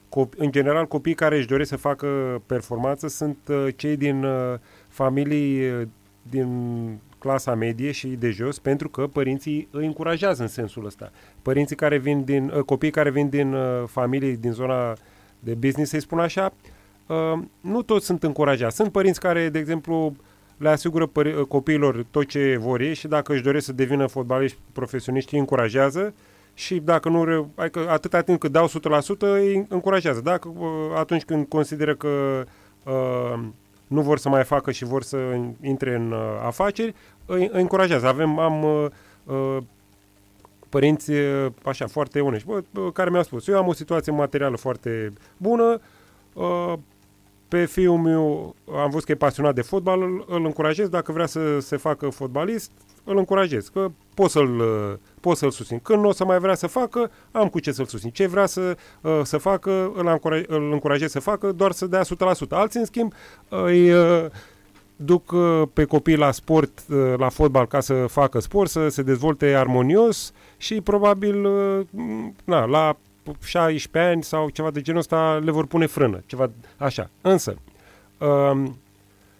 copi, în general copiii care își doresc să facă performanță sunt uh, cei din uh, familii uh, din clasa medie și de jos, pentru că părinții îi încurajează în sensul ăsta. Părinții care vin din, uh, copiii care vin din uh, familii din zona de business, să-i spun așa, uh, nu toți sunt încurajați. Sunt părinți care, de exemplu, uh, le asigură păr- copiilor tot ce vor ei și dacă își doresc să devină fotbaliști profesioniști, îi încurajează și dacă nu, adică atâta timp cât dau 100%, îi încurajează. Dacă uh, atunci când consideră că uh, nu vor să mai facă și vor să intre în uh, afaceri, îi, îi încurajează. Avem, am uh, uh părinți uh, așa foarte onești, bă, care mi-au spus, eu am o situație materială foarte bună, uh, pe fiul meu am văzut că e pasionat de fotbal, îl, îl încurajez, dacă vrea să se facă fotbalist, îl încurajez, că pot să-l, pot să-l susțin. Când nu o să mai vrea să facă, am cu ce să-l susțin. Ce vrea să, uh, să facă, îl, încurajez, îl încurajez să facă, doar să dea 100%. Alții, în schimb, îi uh, duc uh, pe copii la sport, la fotbal, ca să facă sport, să se dezvolte armonios și probabil na, la 16 ani sau ceva de genul ăsta le vor pune frână, ceva așa. Însă, um,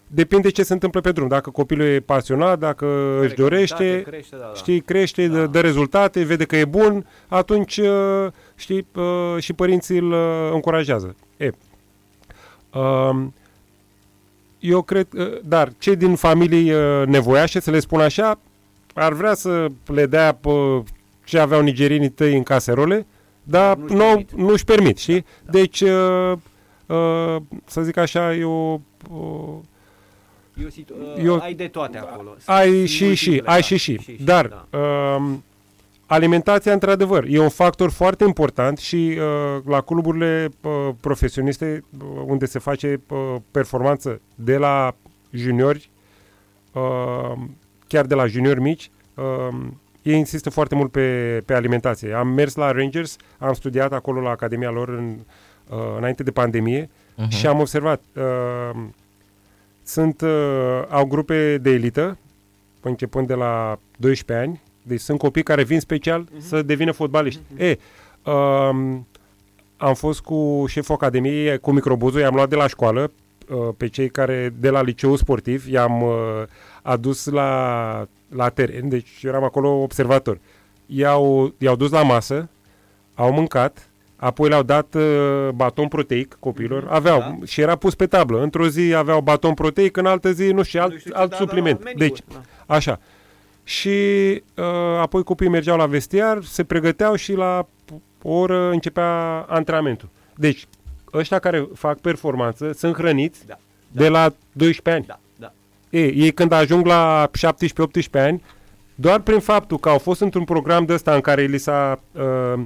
depinde ce se întâmplă pe drum. Dacă copilul e pasionat, dacă Care își dorește, crește, da, da. știi, crește, da. dă, dă rezultate, vede că e bun, atunci, uh, știi, uh, și părinții îl uh, încurajează. E. Um, eu cred, dar cei din familii nevoiașe, să le spun așa, ar vrea să le dea pe ce aveau nigerinii tăi în caserole, dar nu-și nu, permit. Nu-și permit, știi? Da, da. Deci, uh, uh, să zic așa, eu... Uh, eu, uh, eu, ai de toate acolo. Ai și și, ai și și. și, și Dar da. uh, alimentația, într-adevăr, e un factor foarte important și uh, la cluburile uh, profesioniste uh, unde se face uh, performanță de la juniori, uh, chiar de la juniori mici, uh, ei insistă foarte mult pe, pe alimentație. Am mers la Rangers, am studiat acolo la Academia lor în, uh, înainte de pandemie uh-huh. și am observat, uh, sunt, uh, au grupe de elită, începând de la 12 ani, deci sunt copii care vin special uh-huh. să devină fotbaliști. Uh-huh. E, uh, am fost cu șeful Academiei, cu microbuzul, i-am luat de la școală, uh, pe cei care de la liceu sportiv, i-am uh, adus la la teren, deci eram acolo observator. I-au, i-au dus la masă, au mâncat, apoi le-au dat uh, baton proteic copilor, mhm. aveau da. și era pus pe tablă. Într-o zi aveau baton proteic, în altă zi, nu știu, alt, nu știu alt da, supliment. Da, deci, da. așa. Și uh, apoi copiii mergeau la vestiar, se pregăteau și la o oră începea antrenamentul. Deci, ăștia care fac performanță sunt hrăniți da. Da. de la 12 ani. Da. E, ei când ajung la 17-18 ani, doar prin faptul că au fost într-un program de ăsta în care li s-a... Uh,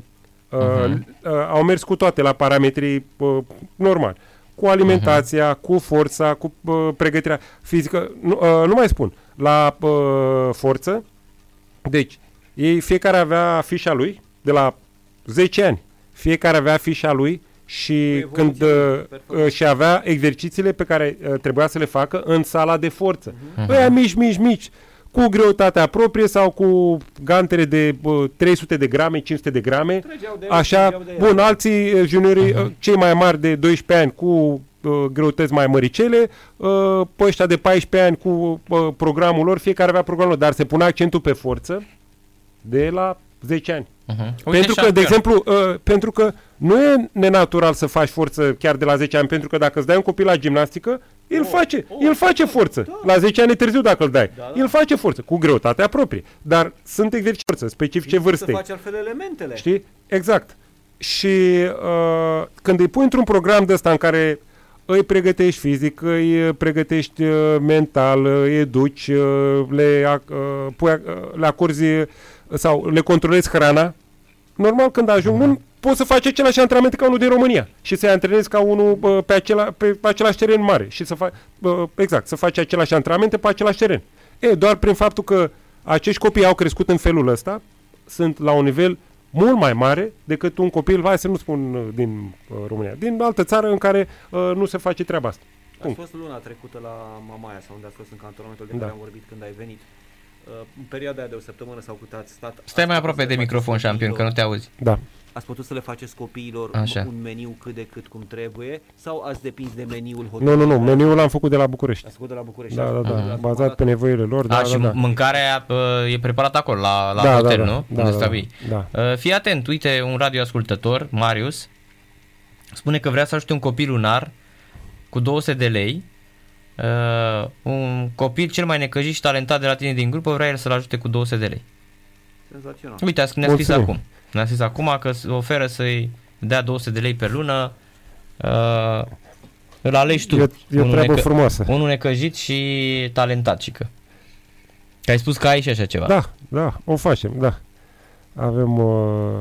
uh, uh-huh. uh, au mers cu toate la parametrii uh, normal. Cu alimentația, uh-huh. cu forța, cu uh, pregătirea fizică. Nu, uh, nu mai spun. La uh, forță, deci, ei fiecare avea fișa lui de la 10 ani. Fiecare avea fișa lui și când uh, uh, și avea exercițiile pe care uh, trebuia să le facă în sala de forță. Uh-huh. Ăia mici, mici, mici, cu greutatea proprie sau cu gantere de bă, 300 de grame, 500 de grame. Trăgeau de el, Așa, trăgeau de el. bun, alții uh, juniorii, uh, cei mai mari de 12 ani cu uh, greutăți mai măricele, uh, pe ăștia de 14 ani cu uh, programul lor, fiecare avea programul lor, dar se pune accentul pe forță de la 10 ani. Uh-huh. pentru că, de exemplu, uh, pentru că nu e nenatural să faci forță chiar de la 10 ani, pentru că dacă îți dai un copil la gimnastică, el Oh, face, oh, el face da, forță. da. La 10 ani e târziu dacă îl dai. Da, da. El face forță, cu greutatea proprie. Dar sunt exerciții de forță specifice Să vârstei. faci altfel elementele. Știi? Exact. Și uh, când îi pui într-un program de ăsta în care îi pregătești fizic, îi pregătești uh, mental, îi educi, uh, le, ac- uh, pui, ac- uh, le acorzi uh, sau le controlezi hrana, normal când ajung, nu poți să faci același antrenament ca unul din România și să-i antrenezi ca unul uh, pe, acela, pe același teren mare și să faci, uh, exact, să faci același antrenamente pe același teren. E, doar prin faptul că acești copii au crescut în felul ăsta, sunt la un nivel mult mai mare decât un copil, hai să nu spun uh, din uh, România, din altă țară în care uh, nu se face treaba asta. Ați Punct. fost luna trecută la Mamaia sau unde ați fost în cantonamentul de Da. care am vorbit când ai venit. Uh, în perioada aia de o săptămână sau cât ați stat... Stai ați mai putut aproape să de le microfon, faceți șampion, că nu copiilor- te auzi. Da. Ați putut să le faceți copiilor Așa. un meniu cât de cât cum trebuie sau ați depins de meniul Nu, hotelului? nu, nu, meniul l-am făcut de la București. Ați făcut de la București. Da, da, da, Ați bazat comandat- pe nevoile lor, da, A, da, și da. mâncarea uh, e preparată acolo, la, la da, hotel, da, nu? Da, Unde da, stai. da, da. Uh, fii atent, uite, un radioascultător, Marius, spune că vrea să ajute un copil lunar cu 200 de lei. Uh, un copil cel mai necăjit și talentat de la tine din grupă vrea el să-l ajute cu 200 de lei. Senzațional. Uite, a scris- ne-a scris Mulțumim. acum. Ne-a scris acum că se oferă să-i dea 200 de lei pe lună. Uh, îl alegi tu. E, e o unul, treabă necă- frumoasă. unul necăjit și talentat, cică. Că ai spus că ai și așa ceva. Da, da, o facem, da. Avem, uh,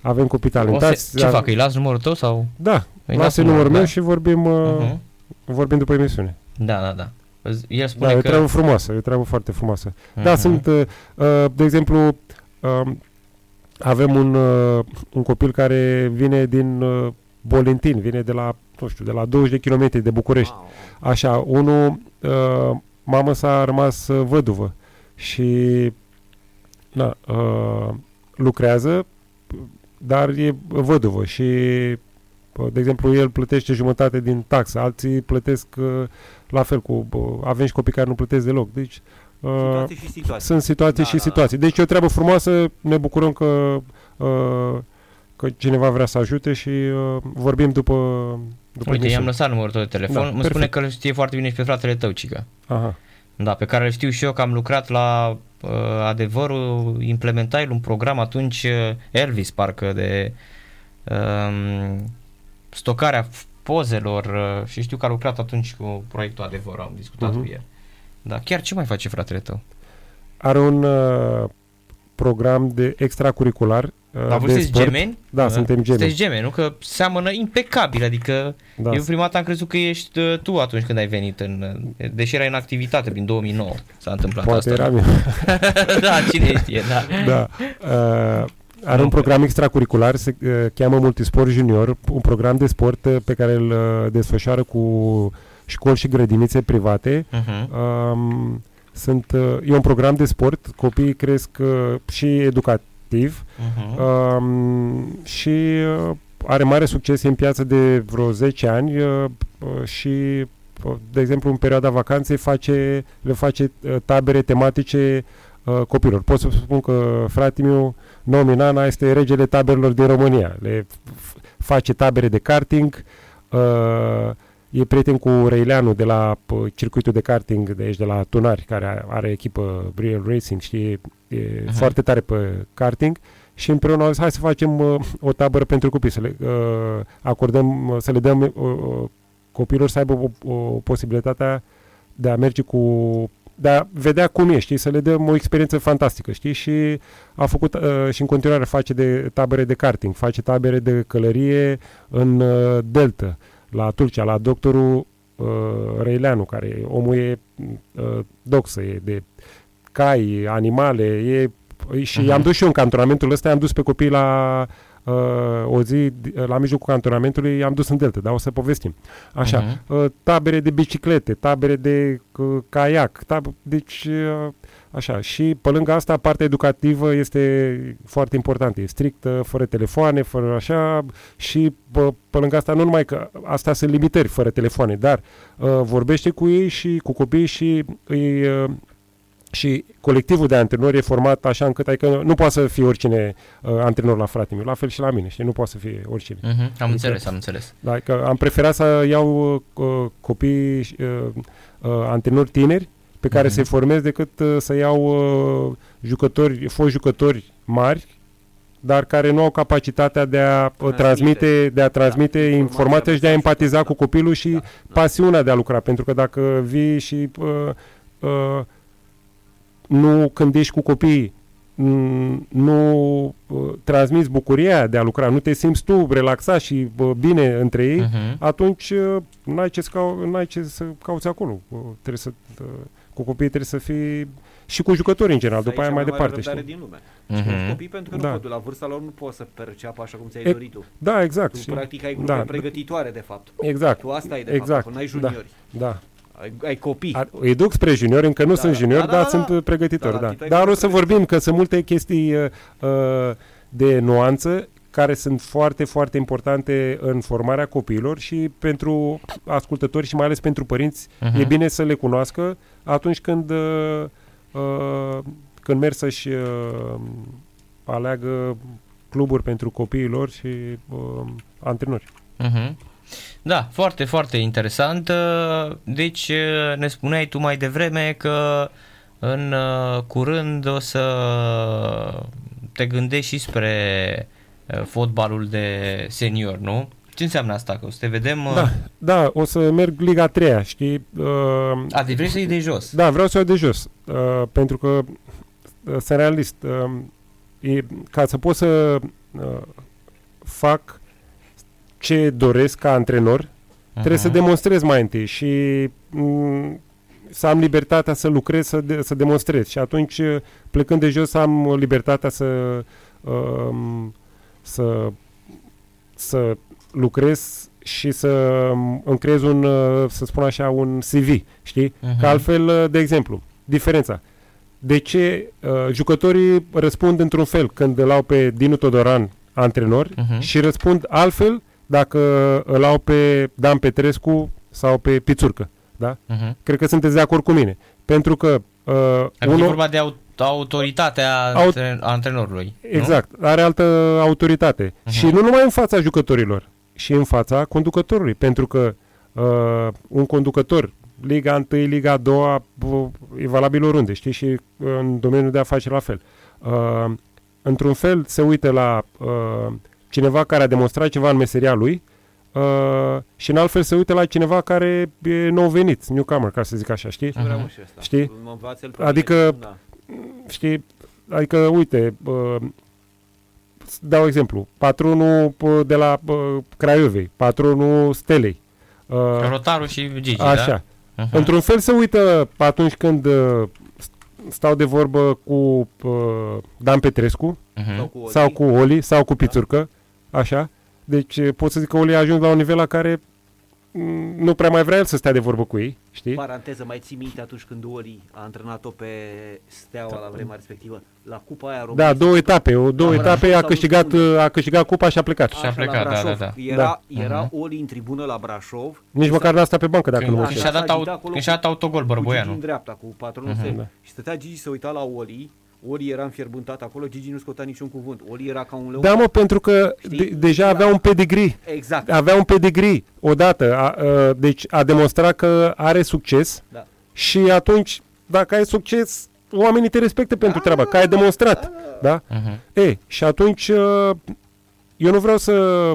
avem copii O talentați. să, ce dar- fac? Îi las numărul tău sau? Da, Îi lasă las numărul meu da? și vorbim, uh, Uh-huh. vorbim după emisiune. Da, da, da. El Da, spune e o că... treabă frumoasă, e o treabă foarte frumoasă. Da, Mhm. sunt, uh, uh, de exemplu, uh, avem un, uh, un copil care vine din uh, Bolentin, vine de la, nu știu, de la 20 de kilometri de București. Wow. Așa, unul, uh, mama s-a rămas uh, văduvă și na, uh, lucrează, dar e văduvă și, uh, de exemplu, el plătește jumătate din taxă, alții plătesc uh, la fel cu, uh, avem și copii care nu plătesc deloc, deci uh, Situații și situații. sunt situații Da, și da, da. situații. Deci e o treabă frumoasă, ne bucurăm că, uh, că cineva vrea să ajute și uh, vorbim după, după Uite, i-am emisiune. lăsat numărul tău de telefon. Da, Mă spune perfect. că îl știe foarte bine și pe fratele tău, cică. Aha. Da, pe care îl știu și eu că am lucrat la uh, adevărul, implementai un program atunci uh, Elvis, parcă de um, stocarea f- pozelor uh, și știu că a lucrat atunci cu proiectul Adevăr, am discutat Mhm. cu el. Da, chiar ce mai face fratele tău? Are un uh, program de extracurricular uh, Dar voi de sunteți sport. gemeni? Da, suntem gemeni. Sunteți gemeni, nu? Că seamănă impecabil, adică Da. eu prima dată am crezut că ești uh, tu atunci când ai venit, în, uh, deși erai în activitate prin 2009 s-a întâmplat Poate asta. eram eu. da, cine știe, da. da. Uh, are un program extracurricular, se uh, cheamă Multisport Junior, un program de sport uh, pe care îl uh, desfășoară cu școli și grădinițe private. Uh-huh. Um, sunt, uh, e un program de sport, copiii cresc uh, și educativ Uh-huh. um, și uh, are mare succes în piață de vreo 10 ani uh, uh, și uh, de exemplu în perioada vacanței face, le face uh, tabere tematice uh, copilor. Pot să spun că fratele meu, Nomi Nana, este regele taberelor din România. Le f- face tabere de karting, uh, e prieten cu Reileanu de la uh, circuitul de karting de aici, de la Tunari, care are, are echipă Real Racing, știi, e, e Mhm. foarte tare pe karting și împreună au zis, hai să facem uh, o tabără pentru copii, să le uh, acordăm, uh, să le dăm uh, uh, copiilor să aibă o, o posibilitatea de a merge cu de a vedea cum e, știi, să le dăm o experiență fantastică, știi, și a făcut uh, și în continuare face de tabere de karting, face tabere de călărie în uh, Delta, la Tulcea, la doctorul uh, Reileanu, care omul e uh, doxă, e de cai, animale, e și Mhm. i-am dus și eu în cantonamentul ăsta, i-am dus pe copii la uh, o zi la mijlocul cantonamentului am dus în Delta, dar o să povestim. Așa, uh-huh. uh, tabere de biciclete, tabere de uh, caiac, tab- deci uh, Așa, și pe lângă asta, partea educativă este foarte importantă, e strictă, fără telefoane, fără așa, și pe, pe lângă asta, nu numai că asta sunt limitări fără telefoane, dar uh, vorbește cu ei și cu copiii și îi, uh, și colectivul de antrenori e format așa încât adică nu poate să fie oricine uh, antrenor la frate meu, la fel și la mine, știi, nu poate să fie oricine. Uh-huh, am adică, înțeles, am înțeles. Da, că am preferat să iau uh, copii, uh, uh, antrenori tineri, pe care uh-huh. să-i formez decât uh, să iau uh, jucători, fost jucători mari, dar care nu au capacitatea de a uh, transmite, transmite de a transmite da, informația și de a empatiza cu copilul și da, da. pasiunea de a lucra. Pentru că dacă vii și uh, uh, nu când ești cu copiii, nu uh, transmiți bucuria de a lucra, nu te simți tu relaxat și uh, bine între ei, uh-huh. atunci uh, n-ai ce, să cau- n-ai ce să cauți acolo. Uh, trebuie să uh, cu copiii trebuie să fii și cu jucători în general, după aia mai departe. Știi? din lume. Uh-huh. copii pentru că da. nu pot, la vârsta lor nu poți să perceapă așa cum ți-ai e, dorit tu. Da, exact. Tu practic ai grupe da. pregătitoare de fapt. Exact. Tu asta ai de exact. fapt, n-ai juniori. Da. da. Ai, ai copii. Ar, îi duc spre juniori, încă nu da, sunt da, juniori, da, dar da, sunt da. pregătitori. Da, da. Dar o să vorbim că sunt multe chestii uh, uh, de nuanță care sunt foarte, foarte importante în formarea copiilor și pentru ascultători și mai ales pentru părinți uh-huh. e bine să le cunoască atunci când, uh, uh, când merg să-și uh, aleagă cluburi pentru copiilor și uh, antrenori. Uh-huh. Da, foarte, foarte interesant. Uh, deci uh, ne spuneai tu mai devreme că în curând o să te gândești și spre fotbalul de senior, nu? Ce înseamnă asta? Că o să te vedem... Da, uh... da o să merg Liga 3 știi? Uh, A, deci vrei să iei de jos? Da, vreau să iau de jos. Uh, pentru că, uh, sunt realist, uh, e, ca să pot să uh, fac ce doresc ca antrenor, uh-huh. trebuie să demonstrez mai întâi și um, să am libertatea să lucrez, să, de, să demonstrez. Și atunci, uh, plecând de jos, am libertatea să... Uh, să să lucrez și să îmi creez un, uh, să spun așa, un CV, știi? Uh-huh. Că altfel, uh, de exemplu, diferența. De ce uh, jucătorii răspund într-un fel când îl au pe Dinu Todoran antrenor uh-huh. și răspund altfel dacă îl au pe Dan Petrescu sau pe Pițurcă, da? Uh-huh. Cred că sunteți de acord cu mine. Pentru că uh, unul... E vorba de autoritatea Aut- antrenorului. Exact, nu? are altă autoritate. Uh-huh. Și nu numai în fața jucătorilor, și în fața conducătorului, pentru că uh, un conducător, Liga 1, Liga 2, e valabil oriunde, știi, și uh, în domeniul de afaceri la fel. Uh, într-un fel se uită la uh, cineva care a demonstrat ceva în meseria lui uh, și în alt fel se uită la cineva care e nou venit, newcomer, ca să zic așa, știi? Uh-huh. Știi? Adică, da. știi, adică, uite, uh, dau exemplu, patronul de la Craiovei, patronul Stelei. Uh, Rotarul și Gigi, Așa. Da? Uh-huh. Într-un fel se uită atunci când uh, stau de vorbă cu uh, Dan Petrescu uh-huh. sau, cu sau cu Oli sau cu Pițurcă, da. Așa. Deci pot să zic că Oli a ajuns la un nivel la care nu prea mai vrea el să stea de vorbă cu ei, știi? Paranteză, mai ții minte atunci când Ori a antrenat-o pe Steaua da. la vremea respectivă, la Cupa aia României? Da, două etape, o, două etape a câștigat, a câștigat Cupa și a plecat. Și a plecat, da, da, da. Era, da. era uh-huh. Oli în tribună la Brașov. Nici măcar n-a stat pe bancă, dacă când, nu mă știu. Și a dat, aut- și a dat autogol Bărboianu. Cu dreapta, cu patronul uh-huh. Da. Și stătea Gigi să uita la Oli ori era înfierbântat acolo, Gigi nu scotea niciun cuvânt. Ori era ca un leon. Da, mă, pentru că de, deja avea un pedigree. Exact. Avea un pedigree odată. A, a, deci a demonstrat că are succes da. și atunci, dacă ai succes, oamenii te respectă pentru da, treaba, că ai demonstrat. Da? da? Uh-huh. E, și atunci eu nu vreau să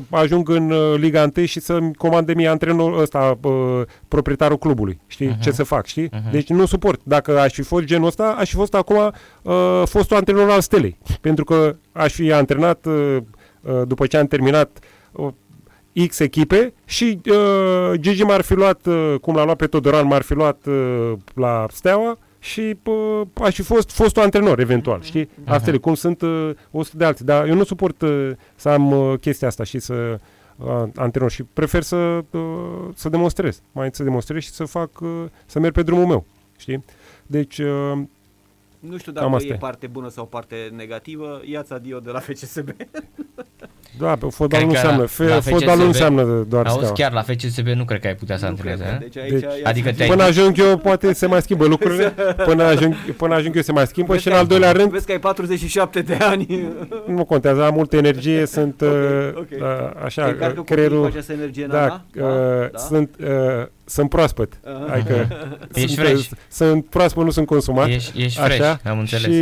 ajung în uh, Liga 1 și să-mi comande mie antrenorul ăsta, uh, proprietarul clubului. Știi? Uh-huh. Ce să fac, știi? Uh-huh. Deci nu suport. Dacă aș fi fost genul ăsta, aș fi fost acum uh, fostul antrenor al Stelei. Pentru că aș fi antrenat uh, uh, după ce am terminat uh, X echipe și uh, Gigi m-ar fi luat, uh, cum l-a luat pe Todoran, m-ar fi luat uh, la Steaua și pă, aș fi fost fostul antrenor, eventual, știi? Asta e, cum sunt uh, 100 de alții, dar eu nu suport uh, să am uh, chestia asta și să uh, antrenor. Și prefer să, uh, să demonstrez, mai întâi să demonstrez și să fac, uh, să merg pe drumul meu, știi? Deci, uh, Nu știu Cam dacă asta e e. parte bună sau parte negativă. Iați adio de la FCSB. da, pe fotbalul nu Cred că înseamnă, la- fe- la fotbalul nu FCSB înseamnă doar Auzi, steaua. chiar la FCSB nu cred că ai putea să Nu antrenezi, cred. eh? Deci aici, Deci- iați adică adio. te-ai- Până ajung eu, poate se mai schimbă lucrurile, până ajung, până ajung eu se mai schimbă Vezi și în că al ai- doilea rând, Vezi că ai 47 de ani. nu contează, am multă energie, sunt Ok, uh, ok. uh, așa, Te încarcă uh, copiii cu creierul, această energie, da, Nana? uh, sunt, uh, sunt proaspăt, Aha. adică Ești sunt, fresh. sunt proaspăt, nu sunt consumat. Ești, ești fresh, Așa, am înțeles. Și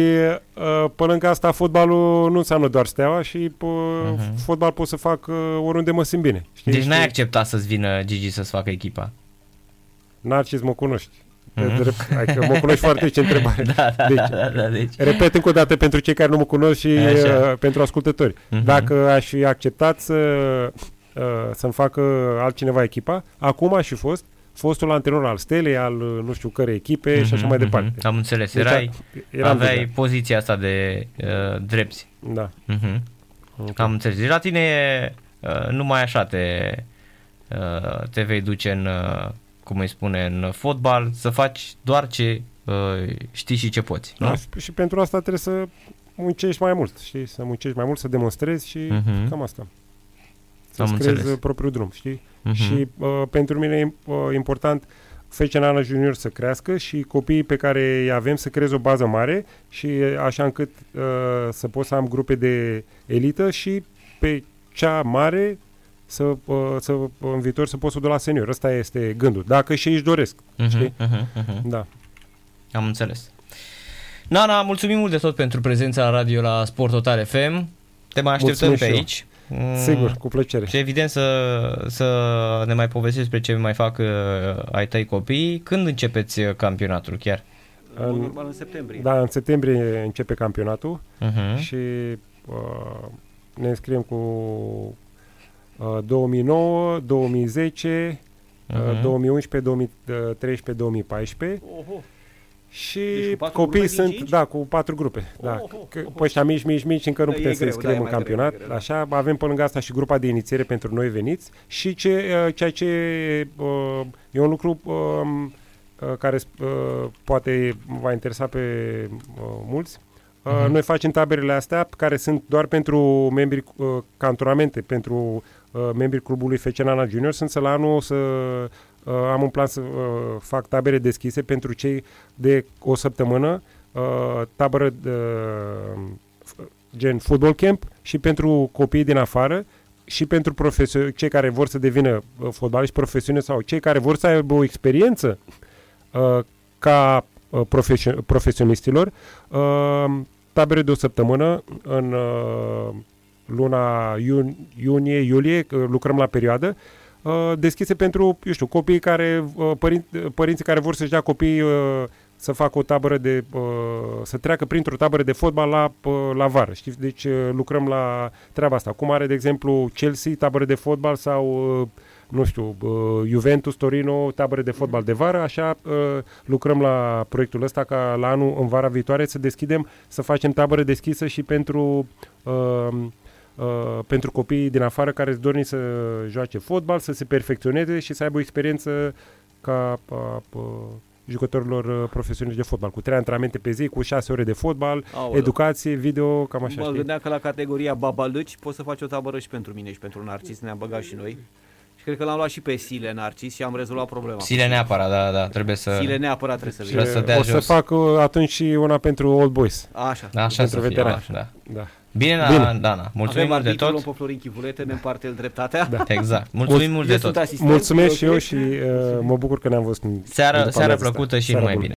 uh, pe lângă asta fotbalul nu înseamnă doar steaua și uh, Mhm. fotbal pot să fac uh, oriunde mă simt bine. Știi? Deci n-ai Și acceptat să-ți vină Gigi să-ți facă echipa. Narcis mă cunoști. Mhm. Mm-hmm. Drept, adică mă cunoști foarte ce întrebare. Da, da, Deci, da, da, deci. Repet încă o dată pentru cei care nu mă cunosc și Așa. uh, pentru ascultători. Mhm. Dacă aș fi acceptat să, uh, să-mi facă altcineva echipa, acum aș fi fost fostul antrenor al Stelei, al uh, nu știu cărei echipe și așa Mhm, mai mhm. departe. Am înțeles. Deci, Erai, Eram aveai deja. poziția asta de uh, drepți. Da. Mhm. Ok. Am înțeles. Deci la tine e, uh, numai așa te, uh, te vei duce în, uh, cum îi spune, în fotbal, să faci doar ce uh, știi și ce poți. Nu? Da, și, și pentru asta trebuie să muncești mai mult, știi? Să muncești mai mult, să demonstrezi și Mhm. cam asta. Am Să-ți creezi înțeles. uh, propriul drum, știi? Mhm. Și uh, pentru mine e uh, important FC Nana Junior să crească și copiii pe care îi avem să creeze o bază mare și uh, așa încât uh, să pot să am grupe de elită și pe cea mare să, uh, să în viitor să pot să o duc la senior. Ăsta este gândul. Dacă și ei își doresc. Mhm, știi? mhm, mhm. Da. Am înțeles. Nana, mulțumim mult de tot pentru prezența la radio la Sport Total FM. Te mai așteptăm Mulțumesc pe și eu. Aici. Mm, Sigur, cu plăcere. Și evident să, să ne mai povestești despre ce mai fac uh, ai tăi copii. Când începeți uh, campionatul chiar? În, În- normal în septembrie. Da, în septembrie începe campionatul. Uh-huh. și uh, ne înscriem cu uh, 2009, 2010, Mhm. uh, 2011, 2013, 2014 Oho. Și Deci cu patru copiii grupe din sunt, cinci? da, cu patru grupe. Da. Oho, Că, oho. pe ăștia mici, mici, mici, încă nu Da, e putem să greu, înscriem da, e în mai greu, campionat. e greu, da. Așa, avem pe lângă asta și grupa de inițiere pentru noi veniți și ce, uh, ceea ce uh, e un lucru um, uh, care uh, poate va interesa pe uh, mulți. Uh, Mhm. Noi facem taberele astea care sunt doar pentru membrii uh, cantonamente, pentru uh, membrii clubului FC Nana Junior. Sunt să la anul o să uh, am un plan să uh, fac tabere deschise pentru cei de o săptămână, uh, tabără de, uh, gen football camp și pentru copiii din afară și pentru profesio- cei care vor să devină uh, fotbaliști profesioniști sau cei care vor să aibă o experiență uh, ca uh, profesio- profesionistilor, uh, tabere de o săptămână în uh, luna iun- iunie, iulie, uh, lucrăm la perioadă, uh, deschise pentru, eu știu, copiii care, uh, părin- părinții care vor să-și dea copiii uh, să facă o tabără de, uh, să treacă printr-o tabără de fotbal la, uh, la vară, știți? Deci uh, lucrăm la treaba asta. Cum are, de exemplu, Chelsea tabără de fotbal sau, uh, nu știu, uh, Juventus, Torino, tabără de fotbal de vară, așa uh, lucrăm la proiectul ăsta ca la anul, în vara viitoare, să deschidem, să facem tabără deschisă și pentru uh, uh, pentru copiii din afară care îți dorni să joace fotbal, să se perfecționeze și să aibă o experiență ca uh, uh, jucătorilor uh, profesioniști de fotbal, cu trei antrenamente pe zi, cu șase ore de fotbal, Aoleu. educație, video, cam așa, mă știi? gândeam că la categoria babalâci poți să faci o tabără și pentru mine și pentru Narcis, ne-am băgat și noi. Și cred că l-am luat și pe Sile Narcis și am rezolvat problema. Sile neapărat, da, da, trebuie să... Sile neapărat trebuie să Trebuie vină. să dea o să jos. fac uh, atunci și una pentru Old Boys. Așa. Așa pentru să fie, veterani. da. Da. Bine, Bine. Bine. Dana, mulțumim Avem mult de arbitrul, tot. luăm pe Florin Chivulete, ne împarte el dreptatea. Da. Exact, mulțumim mult de Eu tot. sunt asistent, Mulțumesc și ok? eu și uh, mă bucur că ne-am văzut în Seară, după seară amiază asta. plăcută și Seară numai bună. bine.